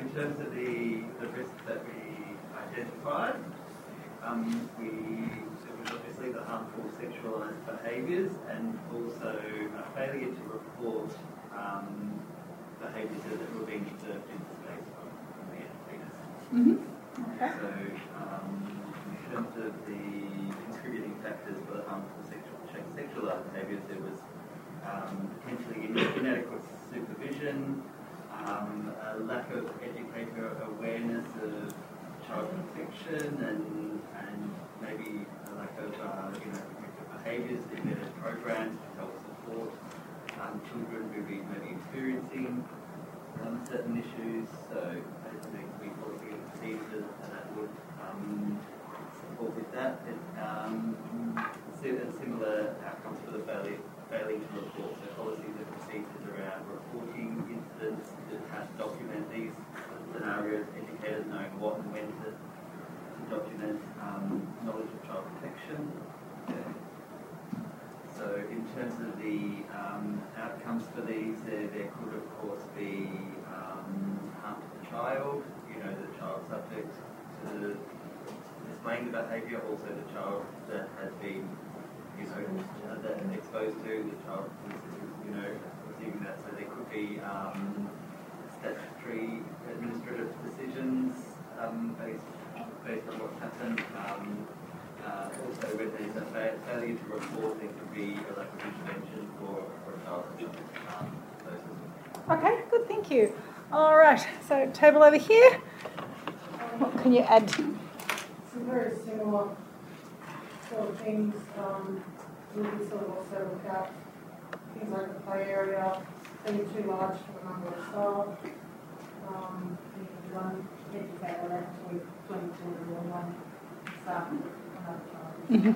S11: In terms of the, the risks that we identified, um, we it was obviously the harmful sexualised behaviours and also a failure to report um, behaviours that were being observed in the space from the.
S2: Mm-hmm. Okay.
S11: So um, we terms of the contributing factors for the harmful sexual, sexual behaviours, there was um, potentially inadequate supervision, um, a lack of educator awareness of child protection, and and maybe a lack of uh, you know protective behaviours their programs to help support um, children who be experiencing um, certain issues. So I think we thought we procedures that would um, support with that. It, um, similar outcomes for the failure, failing to report. So policies and procedures around reporting incidents have to document these scenarios, educators knowing what and when to, to document um, knowledge of child protection. So in terms of the um, outcomes for these, there, there could of course be um, harm to the child, you know, the child subject to displaying the behaviour, also the child that has been, you know, that exposed to, the child you know, receiving that. So there could be um, statutory administrative decisions um, based, based on what's happened. Um, uh, also, when there's a fa- failure to report, there could be a lack of intervention for, for a child. Um,
S2: okay, good, thank you. All right, so table over here. What can you add?
S8: Some very similar sort of things. Um, we can sort of also look at things like the play area too large for the number of staff. Um, one educator actually 20 children or one staff.
S2: Mm-hmm.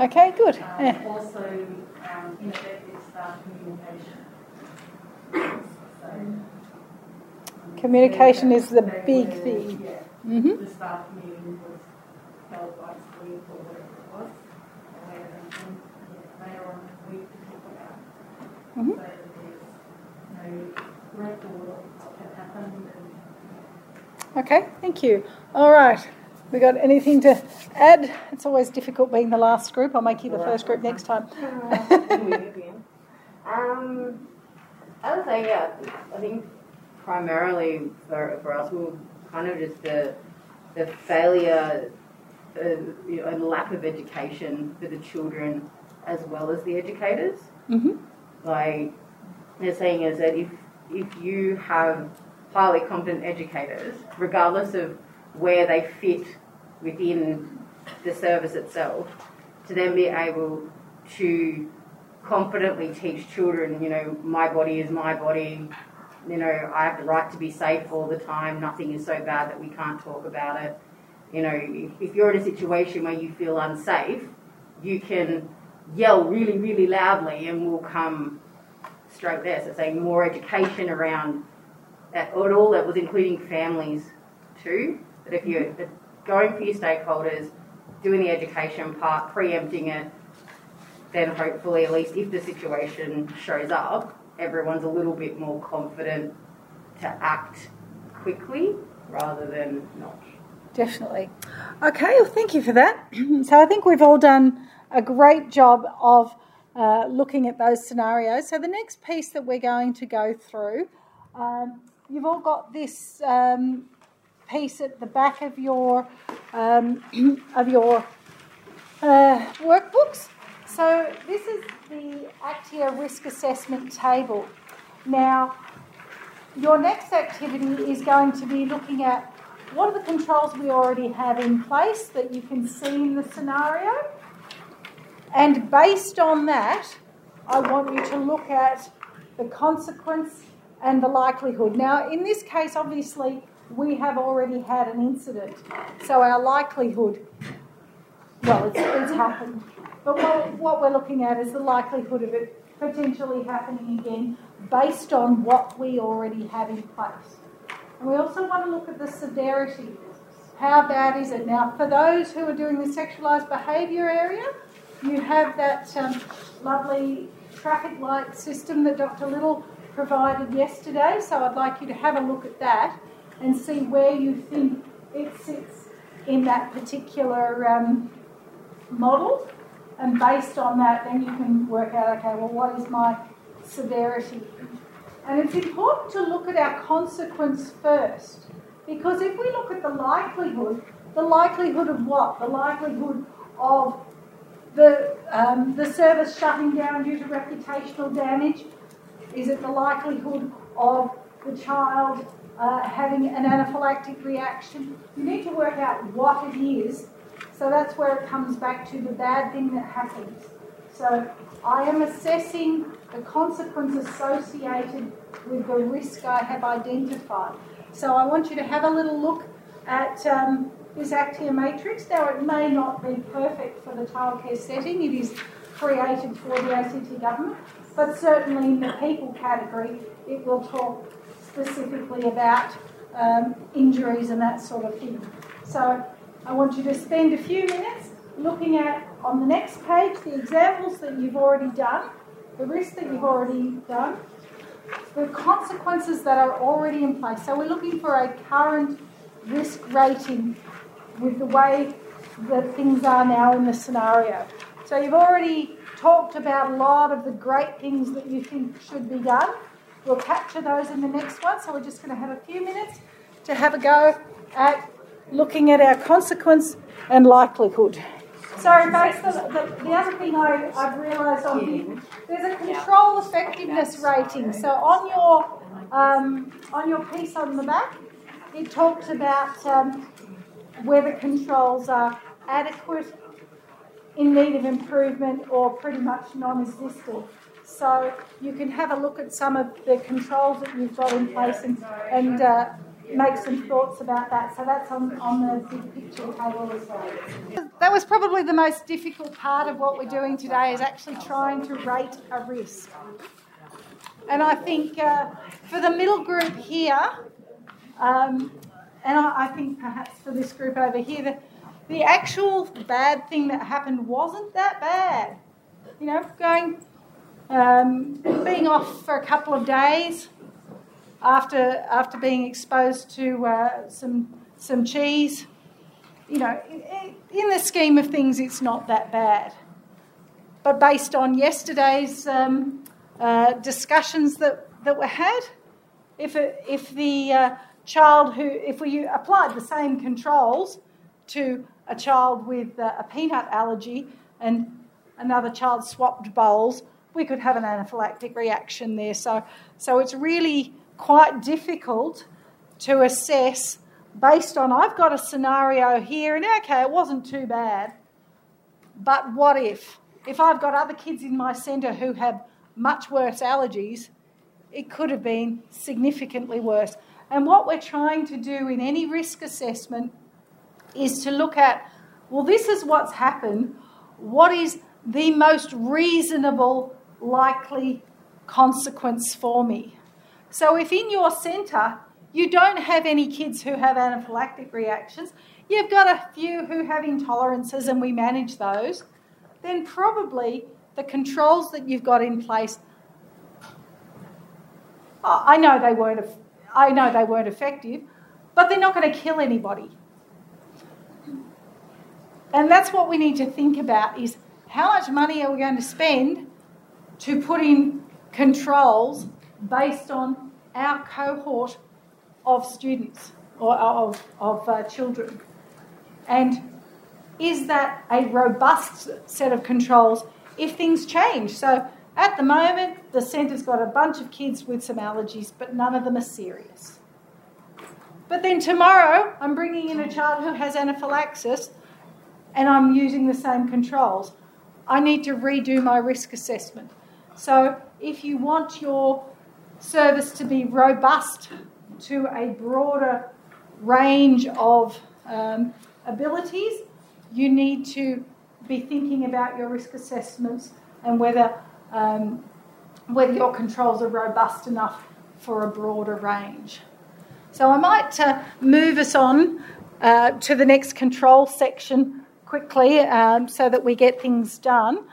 S2: Okay, good.
S16: Um,
S2: Yeah.
S16: Also, um, ineffective staff communication. So, um,
S2: Communication is the big
S16: were-
S2: thing.
S16: Yeah.
S2: Mhm.
S16: The staff meeting was held by week or whatever it was. Where um, yeah, later on in the week to talk about. So there's no record of what had happened
S2: Okay, thank you. All right. We got anything to add? It's always difficult being the last group. I'll make you the first group next time. (laughs)
S6: Um, I would say, yeah, I think primarily for, for us, we were kind of just the, the failure uh, you know, and lack of education for the children as well as the educators.
S2: Mm-hmm.
S6: Like they're saying is that if if you have highly competent educators, regardless of where they fit within the service itself, to then be able to confidently teach children, you know, my body is my body, you know, I have the right to be safe all the time, nothing is so bad that we can't talk about it. You know, if, if you're in a situation where you feel unsafe, you can yell really, really loudly and we'll come straight there. So saying more education around at all that was including families too. That if you're mm-hmm. going for your stakeholders, doing the education part, preempting it, then hopefully, at least if the situation shows up, everyone's a little bit more confident to act quickly rather than not.
S2: Definitely. Okay, well, thank you for that. (clears throat) so I think we've all done a great job of uh, looking at those scenarios. So the next piece that we're going to go through, um, you've all got this um, piece at the back of your um, (clears throat) of your uh, workbooks. So this is the Actia risk assessment table. Now, your next activity is going to be looking at what are the controls we already have in place that you can see in the scenario. And based on that, I want you to look at the consequence and the likelihood. Now, in this case, obviously, we have already had an incident, so our likelihood, well, it's, it's happened. But what, what we're looking at is the likelihood of it potentially happening again based on what we already have in place. And we also want to look at the severity. How bad is it? Now, for those who are doing the sexualised behaviour area, you have that um, lovely traffic light system that Dr. Little provided yesterday. So I'd like you to have a look at that and see where you think it sits in that particular um, model. And based on that, then you can work out okay, well, what is my severity? And it's important to look at our consequence first Because if we look at the likelihood, the likelihood of what? The likelihood of the, um, the service shutting down due to reputational damage? Is it the likelihood of the child uh, having an anaphylactic reaction? You need to work out what it is. So that's where it comes back to the bad thing that happens. So I am assessing the consequence associated with the risk I have identified. So I want you to have a little look at um, this Actia matrix. Now, it may not be perfect for the childcare setting, it is created for the ACT government, but certainly in the people category, it will talk specifically about um, injuries and that sort of thing. So I want you to spend a few minutes looking at, on the next page, the examples that you've already done, the risks that you've already done, the consequences that are already in place. So we're looking for a current risk rating with the way that things are now in the scenario. So you've already talked about a lot of the great things that you think should be done. We'll capture those in the next one. So we're just going to have a few minutes to have a go at looking at our consequence and likelihood. Sorry, folks, the, the, the other thing I, I've realised on here, there's a control effectiveness rating. So on your um, on your piece on the back, it talks about um, whether controls are adequate, in need of improvement, or pretty much non-existent. So you can have a look at some of the controls that you've got in place and, and uh, make some thoughts about that. So that's on, on the big picture table as well. That was probably the most difficult part of what we're doing today is actually trying to rate a risk. And I think uh, for the middle group here, um, and I, I, think perhaps for this group over here, the, the actual bad thing that happened wasn't that bad. You know, going, um, being off for a couple of days, after after being exposed to uh, some some cheese. You know, in the scheme of things, it's not that bad. But based on yesterday's um, uh, discussions that, that were had, if it, if the uh, child who if we applied the same controls to a child with uh, a peanut allergy and another child swapped bowls, we could have an anaphylactic reaction there. So, so it's really quite difficult to assess based on I've got a scenario here, and okay, it wasn't too bad, but what if? If I've got other kids in my centre who have much worse allergies, it could have been significantly worse. And what we're trying to do in any risk assessment is to look at well, this is what's happened. What is the most reasonable likely consequence for me? So if in your centre you don't have any kids who have anaphylactic reactions, you've got a few who have intolerances and we manage those, then probably the controls that you've got in place I know they weren't I know they weren't effective, but they're not going to kill anybody. And that's what we need to think about is how much money are we going to spend to put in controls based on our cohort of students or of, of uh, children. And is that a robust set of controls if things change? So at the moment, the centre's got a bunch of kids with some allergies, but none of them are serious. But then tomorrow, I'm bringing in a child who has anaphylaxis and I'm using the same controls. I need to redo my risk assessment. So if you want your service to be robust to a broader range of um, abilities, you need to be thinking about your risk assessments and whether um, whether your controls are robust enough for a broader range. So I might uh, move us on uh, to the next control section quickly um, so that we get things done.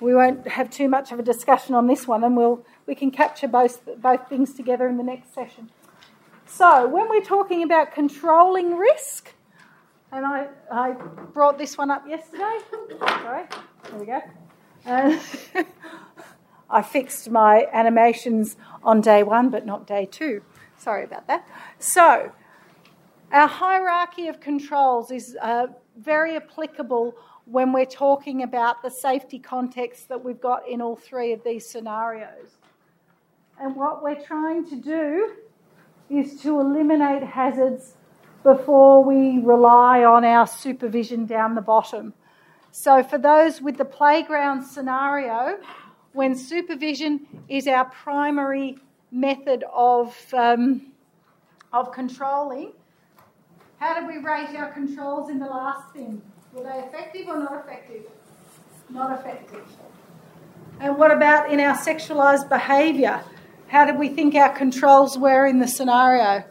S2: We won't have too much of a discussion on this one, and we'll we can capture both, both things together in the next session. So, when we're talking about controlling risk, and I, I brought this one up yesterday. Sorry, there we go. Uh, (laughs) I fixed my animations on day one, but not day two. Sorry about that. So, Our hierarchy of controls is uh, very applicable when we're talking about the safety context that we've got in all three of these scenarios. And what we're trying to do is to eliminate hazards before we rely on our supervision down the bottom. So, for those with the playground scenario, when supervision is our primary method of, um, of controlling, how did we rate our controls in the last thing? Were they effective or not effective? Not effective. And what about in our sexualised behaviour? How did we think our controls were in the scenario?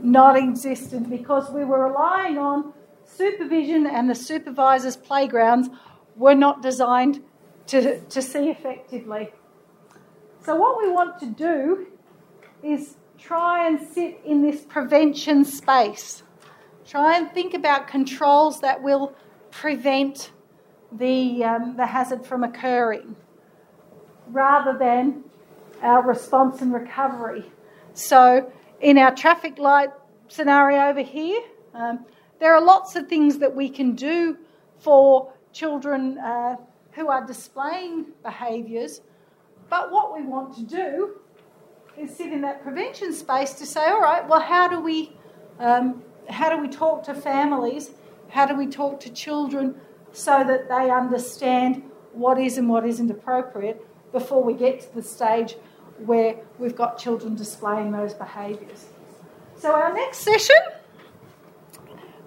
S2: Not existent because we were relying on supervision and the supervisor's playgrounds were not designed to, to see effectively. So, what we want to do is try and sit in this prevention space. Try and think about controls that will prevent the, um, the hazard from occurring rather than our response and recovery. So, in our traffic light scenario over here, um, there are lots of things that we can do for children uh, who are displaying behaviours, but what we want to do is sit in that prevention space to say, all right, well, how do we, um, how do we talk to families? How do we talk to children so that they understand what is and what isn't appropriate before we get to the stage where we've got children displaying those behaviours? So, our next session,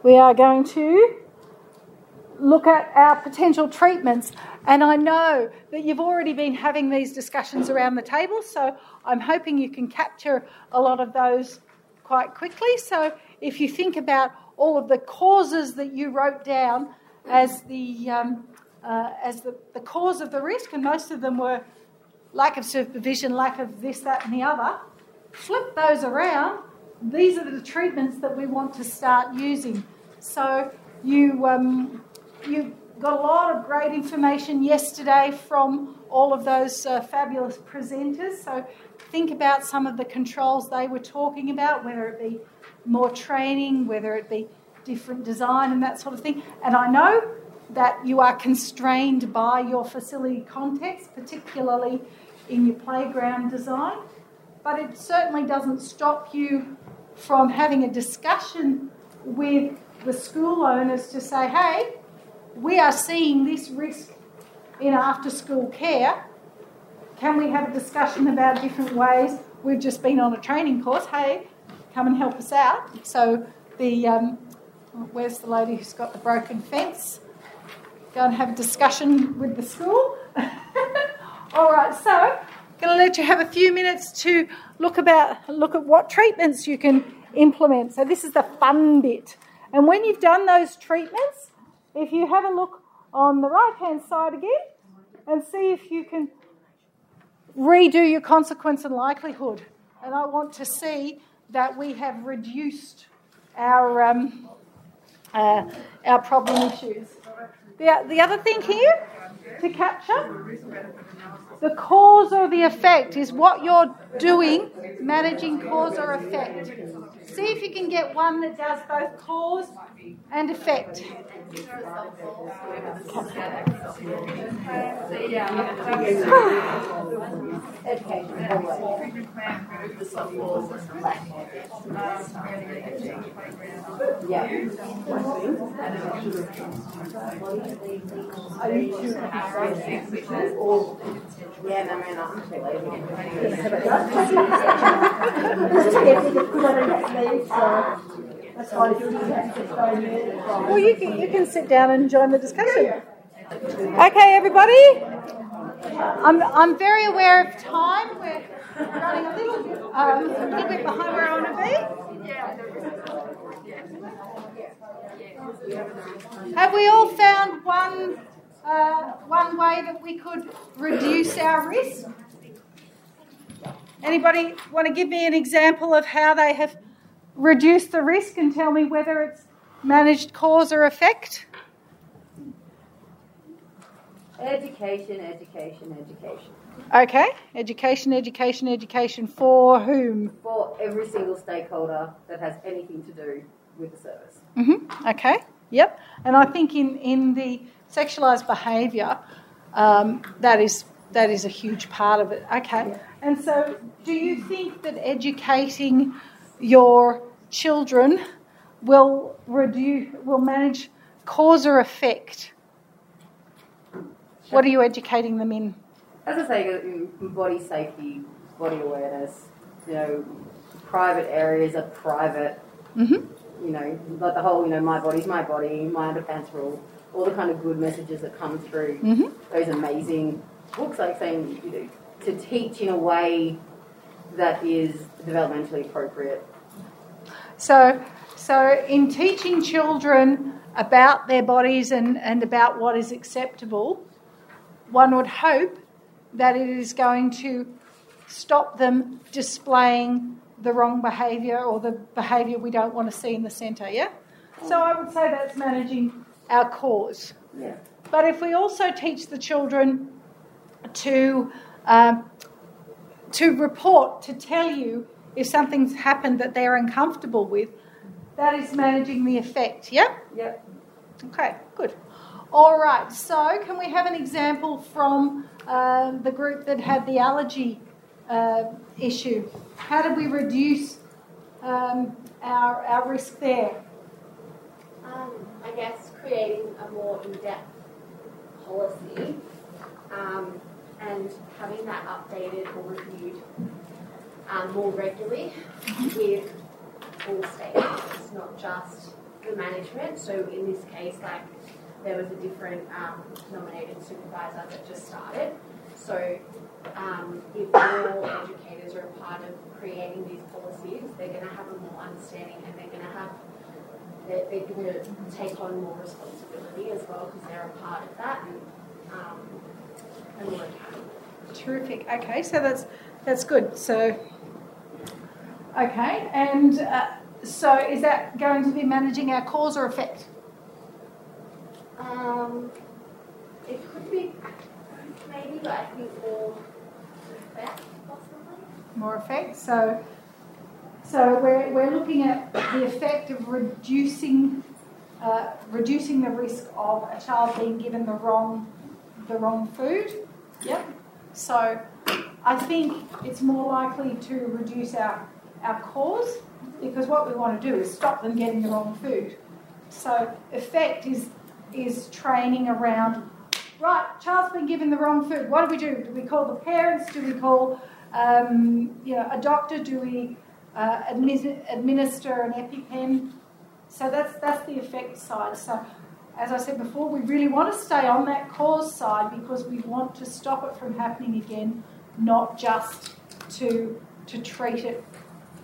S2: we are going to look at our potential treatments. And I know that you've already been having these discussions around the table, so I'm hoping you can capture a lot of those quite quickly. So if you think about all of the causes that you wrote down as the um, uh, as the, the cause of the risk, and most of them were lack of supervision, lack of this, that, and the other, flip those around. These are the treatments that we want to start using. So you um, you got a lot of great information yesterday from all of those uh, fabulous presenters. So think about some of the controls they were talking about, whether it be more training, whether it be different design and that sort of thing. And I know that you are constrained by your facility context, particularly in your playground design, but it certainly doesn't stop you from having a discussion with the school owners to say, hey, we are seeing this risk in after school care. Can we have a discussion about different ways? We've just been on a training course. Hey, come and help us out. So the um, where's the lady who's got the broken fence? Go and have a discussion with the school. (laughs) All right, so going to let you have a few minutes to look about look at what treatments you can implement. So this is the fun bit. And when you've done those treatments, if you have a look on the right hand side again and see if you can redo your consequence and likelihood. And I want to see that we have reduced our, um, uh, our problem issues. The, the other thing here to capture the cause or the effect is what you're doing, managing cause or effect. See if you can get one that does both cause and effect. (laughs) (laughs)
S6: Yeah, I'm
S2: Well, you can, you can sit down and join the discussion. Okay, everybody. I'm, I'm very aware of time. We're running a little, um, a little bit behind where I want to be. Have we all found one uh, one way that we could reduce our risk? Anybody want to give me an example of how they have reduced the risk and tell me whether it's managed cause or effect?
S19: Education, education, education.
S2: Okay, education, education, education for whom?
S19: For every single stakeholder that has anything to do with the service.
S2: Mm-hmm. Okay, yep. And I think in, in the sexualised behaviour, um, that is that is a huge part of it. Okay. Yeah. And so, do you think that educating your children will reduce, will manage cause or effect? What are you educating them in?
S19: As I say, body safety, body awareness. You know, private areas are private.
S2: Mm-hmm.
S19: You know, like the whole, you know, my body's my body, my underpants rule. All the kind of good messages that come through
S2: mm-hmm.
S19: those amazing books, like saying, you know, to teach in a way that is developmentally appropriate.
S2: So, so in teaching children about their bodies and, and about what is acceptable, one would hope that it is going to stop them displaying the wrong behaviour or the behaviour we don't want to see in the centre, yeah? So I would say that's managing our cause.
S19: Yeah.
S2: But if we also teach the children to um, to report, to tell you if something's happened that they're uncomfortable with, that is managing the effect, yeah?
S19: Yep.
S2: Okay, good. All right, so can we have an example from uh, the group that had the allergy uh, issue? How did we reduce um, our, our risk there?
S18: Um, I guess creating a more in depth policy um, and having that updated or reviewed um, more regularly with all stakeholders, not just the management. So in this case, like there was a different um, nominated supervisor that just started. So um, if all educators are a part of creating these policies, they're going to have a more understanding and they're going to have they're, they're going to take on more responsibility as well because they're a part of that and, um, and more accountable.
S2: Terrific. Okay, so that's that's good. So, okay, and uh, so is that going to be managing our cause or effect?
S18: Um, it could be maybe, but I think more effect possibly.
S2: More effect. So, so we're we're looking at the effect of reducing. Uh, reducing the risk of a child being given the wrong the wrong food. Yep. So I think it's more likely to reduce our, our cause because what we want to do is stop them getting the wrong food. So effect is is training around right, child's been given the wrong food. What do we do? Do we call the parents? Do we call um, you know a doctor? Do we uh, administer an EpiPen? So that's that's the effect side. So as I said before, we really want to stay on that cause side because we want to stop it from happening again, not just to, to treat it.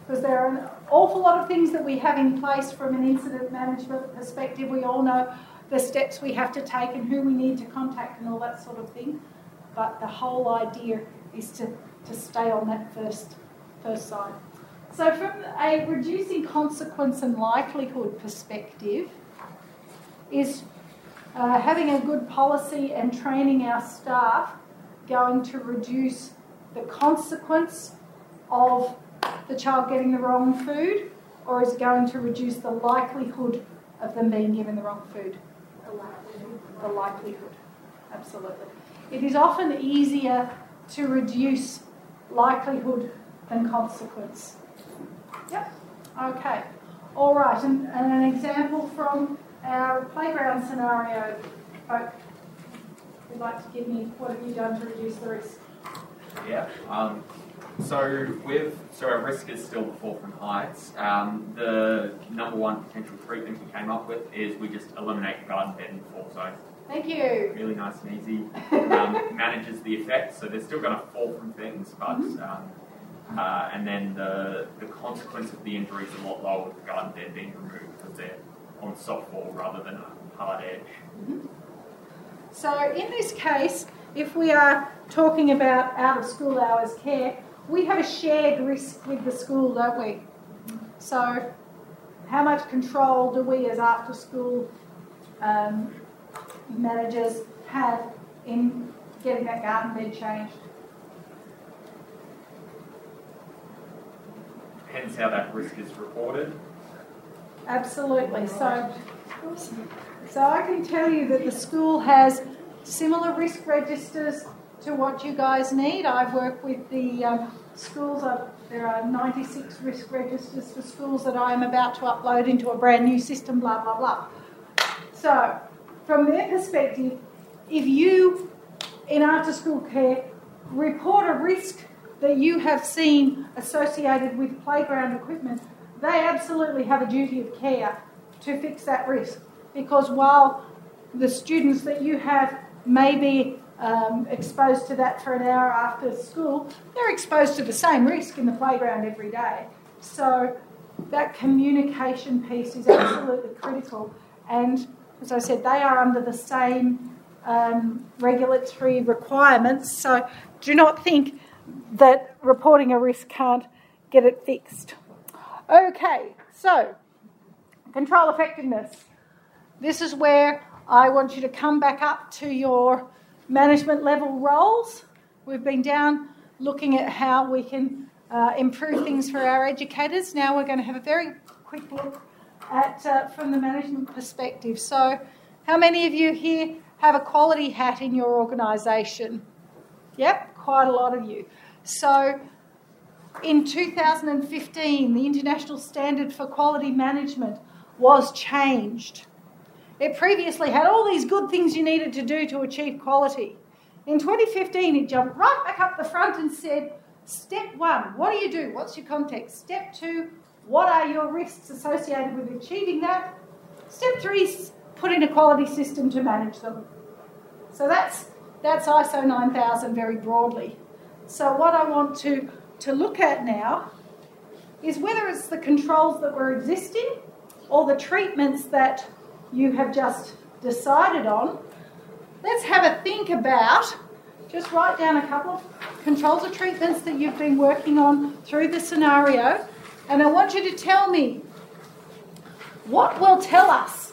S2: Because there are an awful lot of things that we have in place from an incident management perspective. We all know the steps we have to take and who we need to contact and all that sort of thing. But the whole idea is to, to stay on that first, first side. So, from a reducing consequence and likelihood perspective, is uh, having a good policy and training our staff going to reduce the consequence of the child getting the wrong food, or is it going to reduce the likelihood of them being given the wrong food?
S18: The likelihood.
S2: The likelihood, absolutely. It is often easier to reduce likelihood than consequence. Yep. Okay. All right. And, and an example from our playground scenario, folk would like to give me what have you done to reduce the risk?
S3: Yeah. Um, so with so our risk is still the fall from heights. Um, the number one potential treatment we came up with is we just eliminate the garden bed and fall zone.
S2: Thank you.
S3: Really nice and easy. (laughs) Um, manages the effects, so they're still going to fall from things, but
S2: Mm-hmm.
S3: um, uh, and then the the consequence of the injury is a lot lower with the garden bed being removed because they're on softfall rather than a hard edge.
S2: Mm-hmm. So, in this case, if we are talking about out of school hours care, we have a shared risk with the school, don't we? So, how much control do we as after school um, managers have in getting that garden bed changed.
S3: Hence how that risk is reported.
S2: Absolutely. So, so I can tell you that the school has similar risk registers to what you guys need. I've worked with the um, schools. I've, there are 96 risk registers for schools that I am about to upload into a brand new system. Blah blah blah. So, from their perspective, if you in after school care report a risk that you have seen associated with playground equipment, they absolutely have a duty of care to fix that risk. Because while the students that you have may be um, exposed to that for an hour after school, they're exposed to the same risk in the playground every day. So that communication piece is absolutely critical. And as I said, they are under the same um, regulatory requirements. So do not think that reporting a risk can't get it fixed. Okay, so control effectiveness. This is where I want you to come back up to your management level roles. We've been down looking at how we can uh, improve things for our educators. Now we're going to have a very quick look at uh, from the management perspective. So, how many of you here have a quality hat in your organisation? Yep, quite a lot of you. So, in 2015, the International Standard for Quality Management was changed. It previously had all these good things you needed to do to achieve quality. In 2015, it jumped right back up the front and said, Step one, what do you do? What's your context? Step two, what are your risks associated with achieving that? Step three, put in a quality system to manage them. So that's, that's ISO 9000 very broadly. So, what I want to, to look at now is whether it's the controls that were existing or the treatments that you have just decided on. Let's have a think about, just write down a couple of controls or treatments that you've been working on through the scenario, and I want you to tell me what will tell us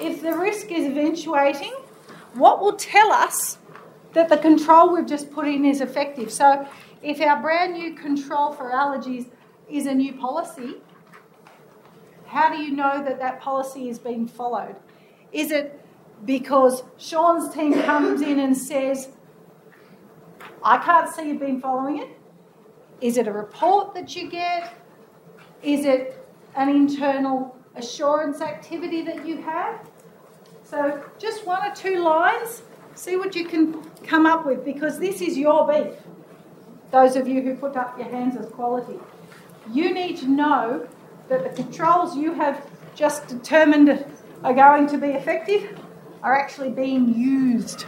S2: if the risk is eventuating, what will tell us that the control we've just put in is effective. So, if our brand new control for allergies is a new policy, how do you know that that policy is being followed? Is it because Sean's team comes in and says, I can't see you've been following it? Is it a report that you get? Is it an internal assurance activity that you have? So, just one or two lines See what you can come up with because this is your beef. Those of you who put up your hands as quality. You need to know that the controls you have just determined are going to be effective are actually being used.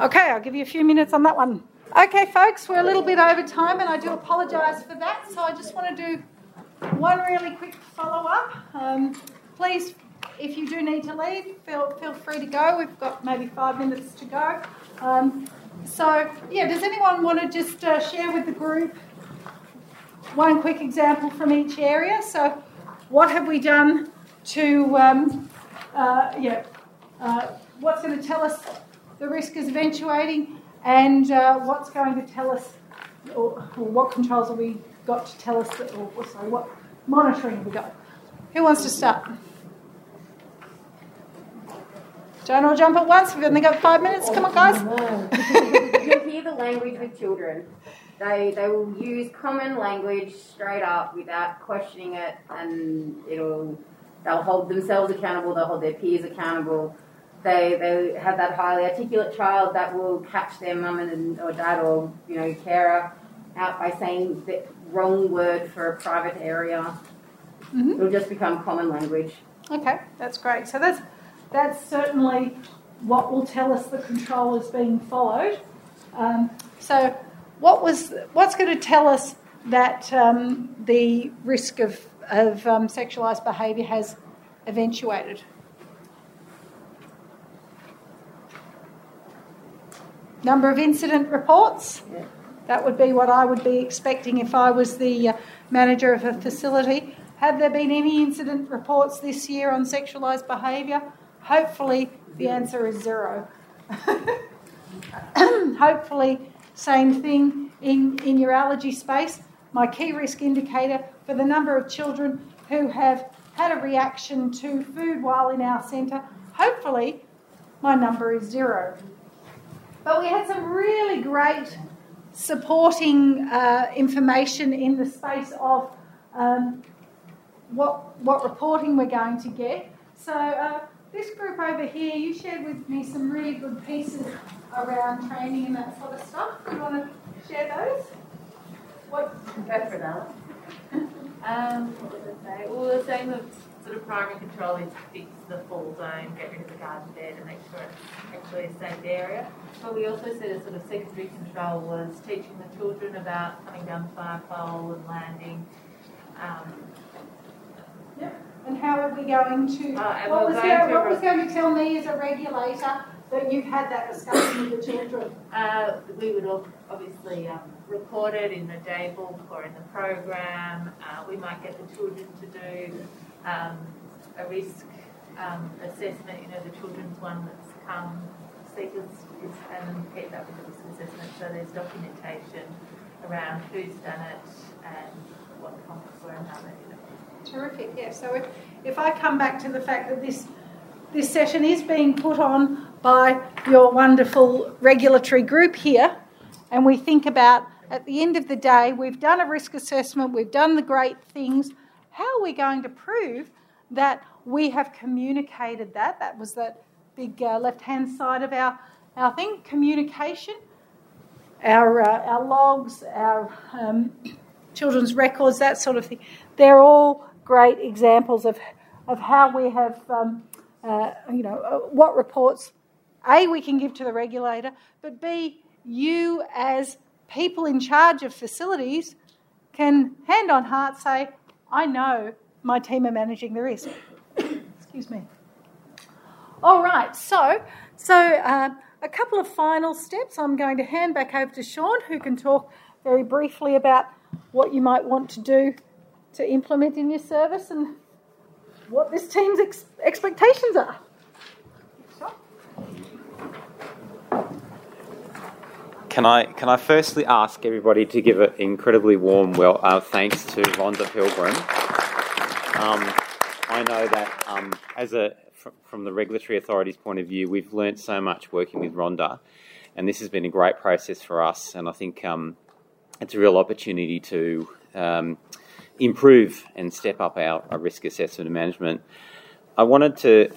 S2: Okay, I'll give you a few minutes on that one. Okay, folks, we're a little bit over time and I do apologise for that. So I just want to do one really quick follow up. Um, please if you do need to leave, feel, feel free to go. We've got maybe five minutes to go. Um, so, yeah, does anyone want to just uh, share with the group one quick example from each area? So, what have we done to, um, uh, yeah, uh, what's going to tell us the risk is eventuating, and uh, what's going to tell us, or, or, what controls have we got to tell us, that, or, or sorry, what monitoring have we got? Who wants to start? Don't all jump at once. We've only got five minutes. Come on, guys. (laughs)
S19: You'll hear the language with children. They they will use common language straight up without questioning it, and it'll they'll hold themselves accountable. They'll hold their peers accountable. They they have that highly articulate child that will catch their mum and or dad or you know carer out by saying the wrong word for a private area. Mm-hmm. It'll just become common language.
S2: Okay, that's great. So that's that's certainly what will tell us the control is being followed. Um, so, what was what's going to tell us that um, the risk of of um, sexualised behaviour has eventuated? Number of incident reports. Yeah. That would be what I would be expecting if I was the uh, manager of a facility. Have there been any incident reports this year on sexualised behaviour? Hopefully, the answer is zero. (laughs) hopefully, same thing in, in your allergy space. My key risk indicator for the number of children who have had a reaction to food while in our centre, hopefully, my number is zero. But we had some really great supporting uh, information in the space of um, what, what reporting we're going to get. So, uh, this group over here, you shared with me some really good pieces around training and that sort of stuff. Do you want to share those? What?
S16: Go for that. Um, what was I say? Well, the same of sort of primary control is fix the fall zone, get rid of the garden bed and make sure it's actually a safe area. But we also said a sort of secondary control was teaching the children about coming down the fire pole and landing. Um,
S2: And how are we going to?
S16: Uh,
S2: what was,
S16: going to
S2: what was going to tell me as a regulator that you've had that discussion with the children?
S16: Uh, we would obviously um, record it in the day book or in the program. Uh, we might get the children to do um, a risk um, assessment. You know, the children's one that's come seekers is and keep that with the risk assessment. So there's documentation around who's done it and what the conflicts were and how they did it.
S2: Terrific, yeah. So if, if I come back to the fact that this this session is being put on by your wonderful regulatory group here, and we think about at the end of the day, we've done a risk assessment, we've done the great things. How are we going to prove that we have communicated that? That was that big uh, left hand side of our, our thing communication, our, uh, our logs, our um, children's records, that sort of thing. They're all great examples of, of how we have, um, uh, you know, uh, what reports, A, we can give to the regulator, but B, you as people in charge of facilities can hand on heart say, I know my team are managing the risk. (coughs) Excuse me. All right, so so uh, a couple of final steps. I'm going to hand back over to Sean, who can talk very briefly about what you might want to do to implement in your service and what this team's ex- expectations are.
S1: Can I can I firstly ask everybody to give an incredibly warm well uh, thanks to Rhonda Pilgrim. Um, I know that um, as a from the regulatory authority's point of view, we've learnt so much working with Rhonda, and this has been a great process for us. And I think um, it's a real opportunity to um, improve and step up our, our risk assessment and management. I wanted to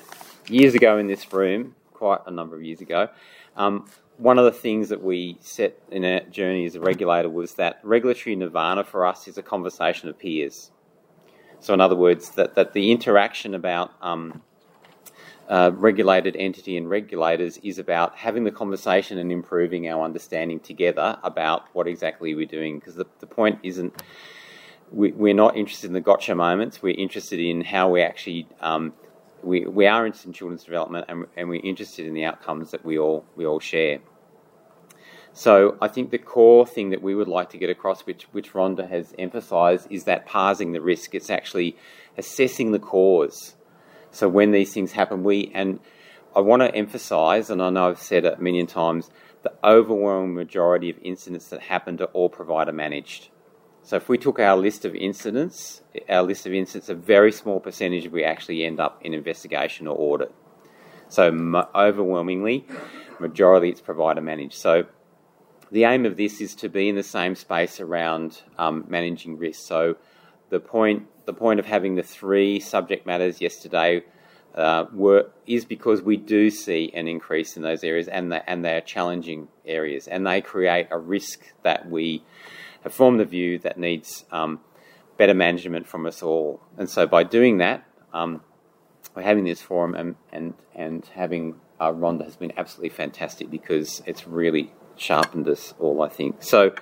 S1: years ago in this room, quite a number of years ago. Um, one of the things that we set in our journey as a regulator was that regulatory nirvana for us is a conversation of peers. So, in other words, that, that the interaction about um, uh, regulated entity and regulators is about having the conversation and improving our understanding together about what exactly we're doing. Because the, the point isn't, we, we're not interested in the gotcha moments, we're interested in how we actually um, we, we are interested in children's development and, and we're interested in the outcomes that we all we all share. So I think the core thing that we would like to get across, which which Rhonda has emphasised, is that parsing the risk. It's actually assessing the cause. So when these things happen, we and I want to emphasise, and I know I've said it a million times, the overwhelming majority of incidents that happen are all provider managed. So if we took our list of incidents, our list of incidents, a very small percentage we actually end up in investigation or audit. So mo- overwhelmingly, majority it's provider managed. So the aim of this is to be in the same space around um, managing risk. So the point the point of having the three subject matters yesterday uh, were is because we do see an increase in those areas and the, and they are challenging areas and they create a risk that we have formed the view that needs um, better management from us all. And so by doing that, um, by having this forum and and and having uh, Rhonda has been absolutely fantastic because it's really sharpened us all. I think so.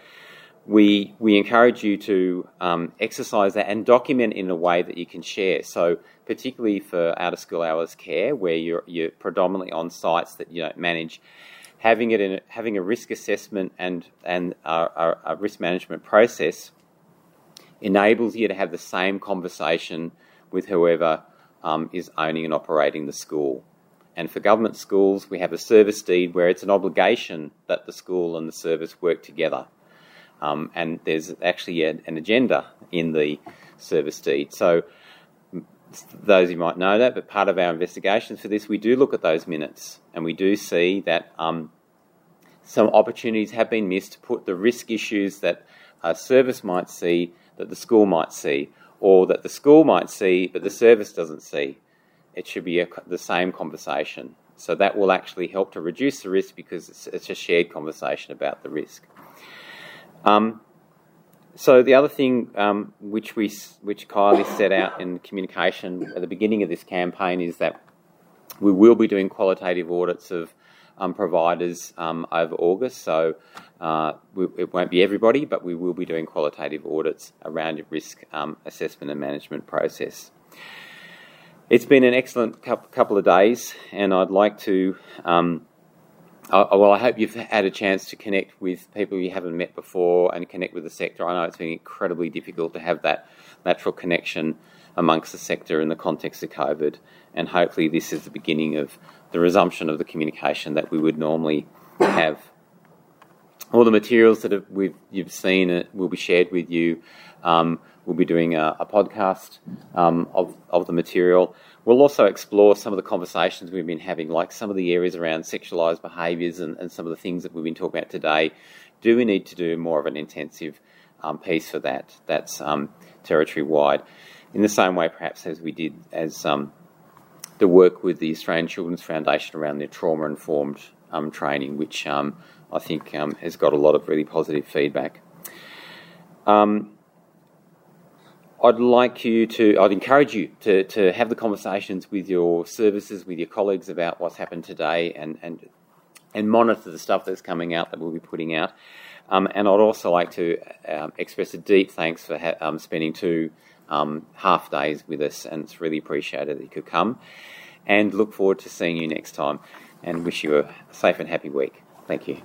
S1: We we encourage you to um, exercise that and document in a way that you can share. So particularly for out of school hours care, where you're you're predominantly on sites that you don't manage, having it in having a risk assessment and and a, risk management process enables you to have the same conversation with whoever um, is owning and operating the school. And for government schools, we have a service deed where it's an obligation that the school and the service work together. Um, and there's actually a, an agenda in the service deed. So, those you might know that, but part of our investigations for this, we do look at those minutes and we do see that um, some opportunities have been missed to put the risk issues that a service might see, that the school might see, or that the school might see, but the service doesn't see. It should be a, the same conversation. So that will actually help to reduce the risk because it's, it's a shared conversation about the risk. Um, so the other thing um, which we which Kylie set out in communication at the beginning of this campaign is that we will be doing qualitative audits of um, providers um, over August. So uh, we, it won't be everybody, but we will be doing qualitative audits around your risk um, assessment and management process. It's been an excellent couple of days, and I'd like to. Um, uh, well, I hope you've had a chance to connect with people you haven't met before and connect with the sector. I know it's been incredibly difficult to have that natural connection amongst the sector in the context of COVID, and hopefully, this is the beginning of the resumption of the communication that we would normally have. All the materials that you've seen uh, will be shared with you. Um, we'll be doing a, a podcast um, of, of the material. We'll also explore some of the conversations we've been having, like some of the areas around sexualised behaviours and, and, some of the things that we've been talking about today. Do we need to do more of an intensive um, piece for that? That's um, territory wide. In the same way, perhaps, as we did as um, the work with the Australian Children's Foundation around their trauma informed um, training, which um, I think um, has got a lot of really positive feedback. Um, I'd like you to, I'd encourage you to, to have the conversations with your services, with your colleagues about what's happened today and, and, and monitor the stuff that's coming out that we'll be putting out. Um, and I'd also like to um, express a deep thanks for ha- um, spending two um, half days with us, and it's really appreciated that you could come. And look forward to seeing you next time and wish you a safe and happy week. Thank you.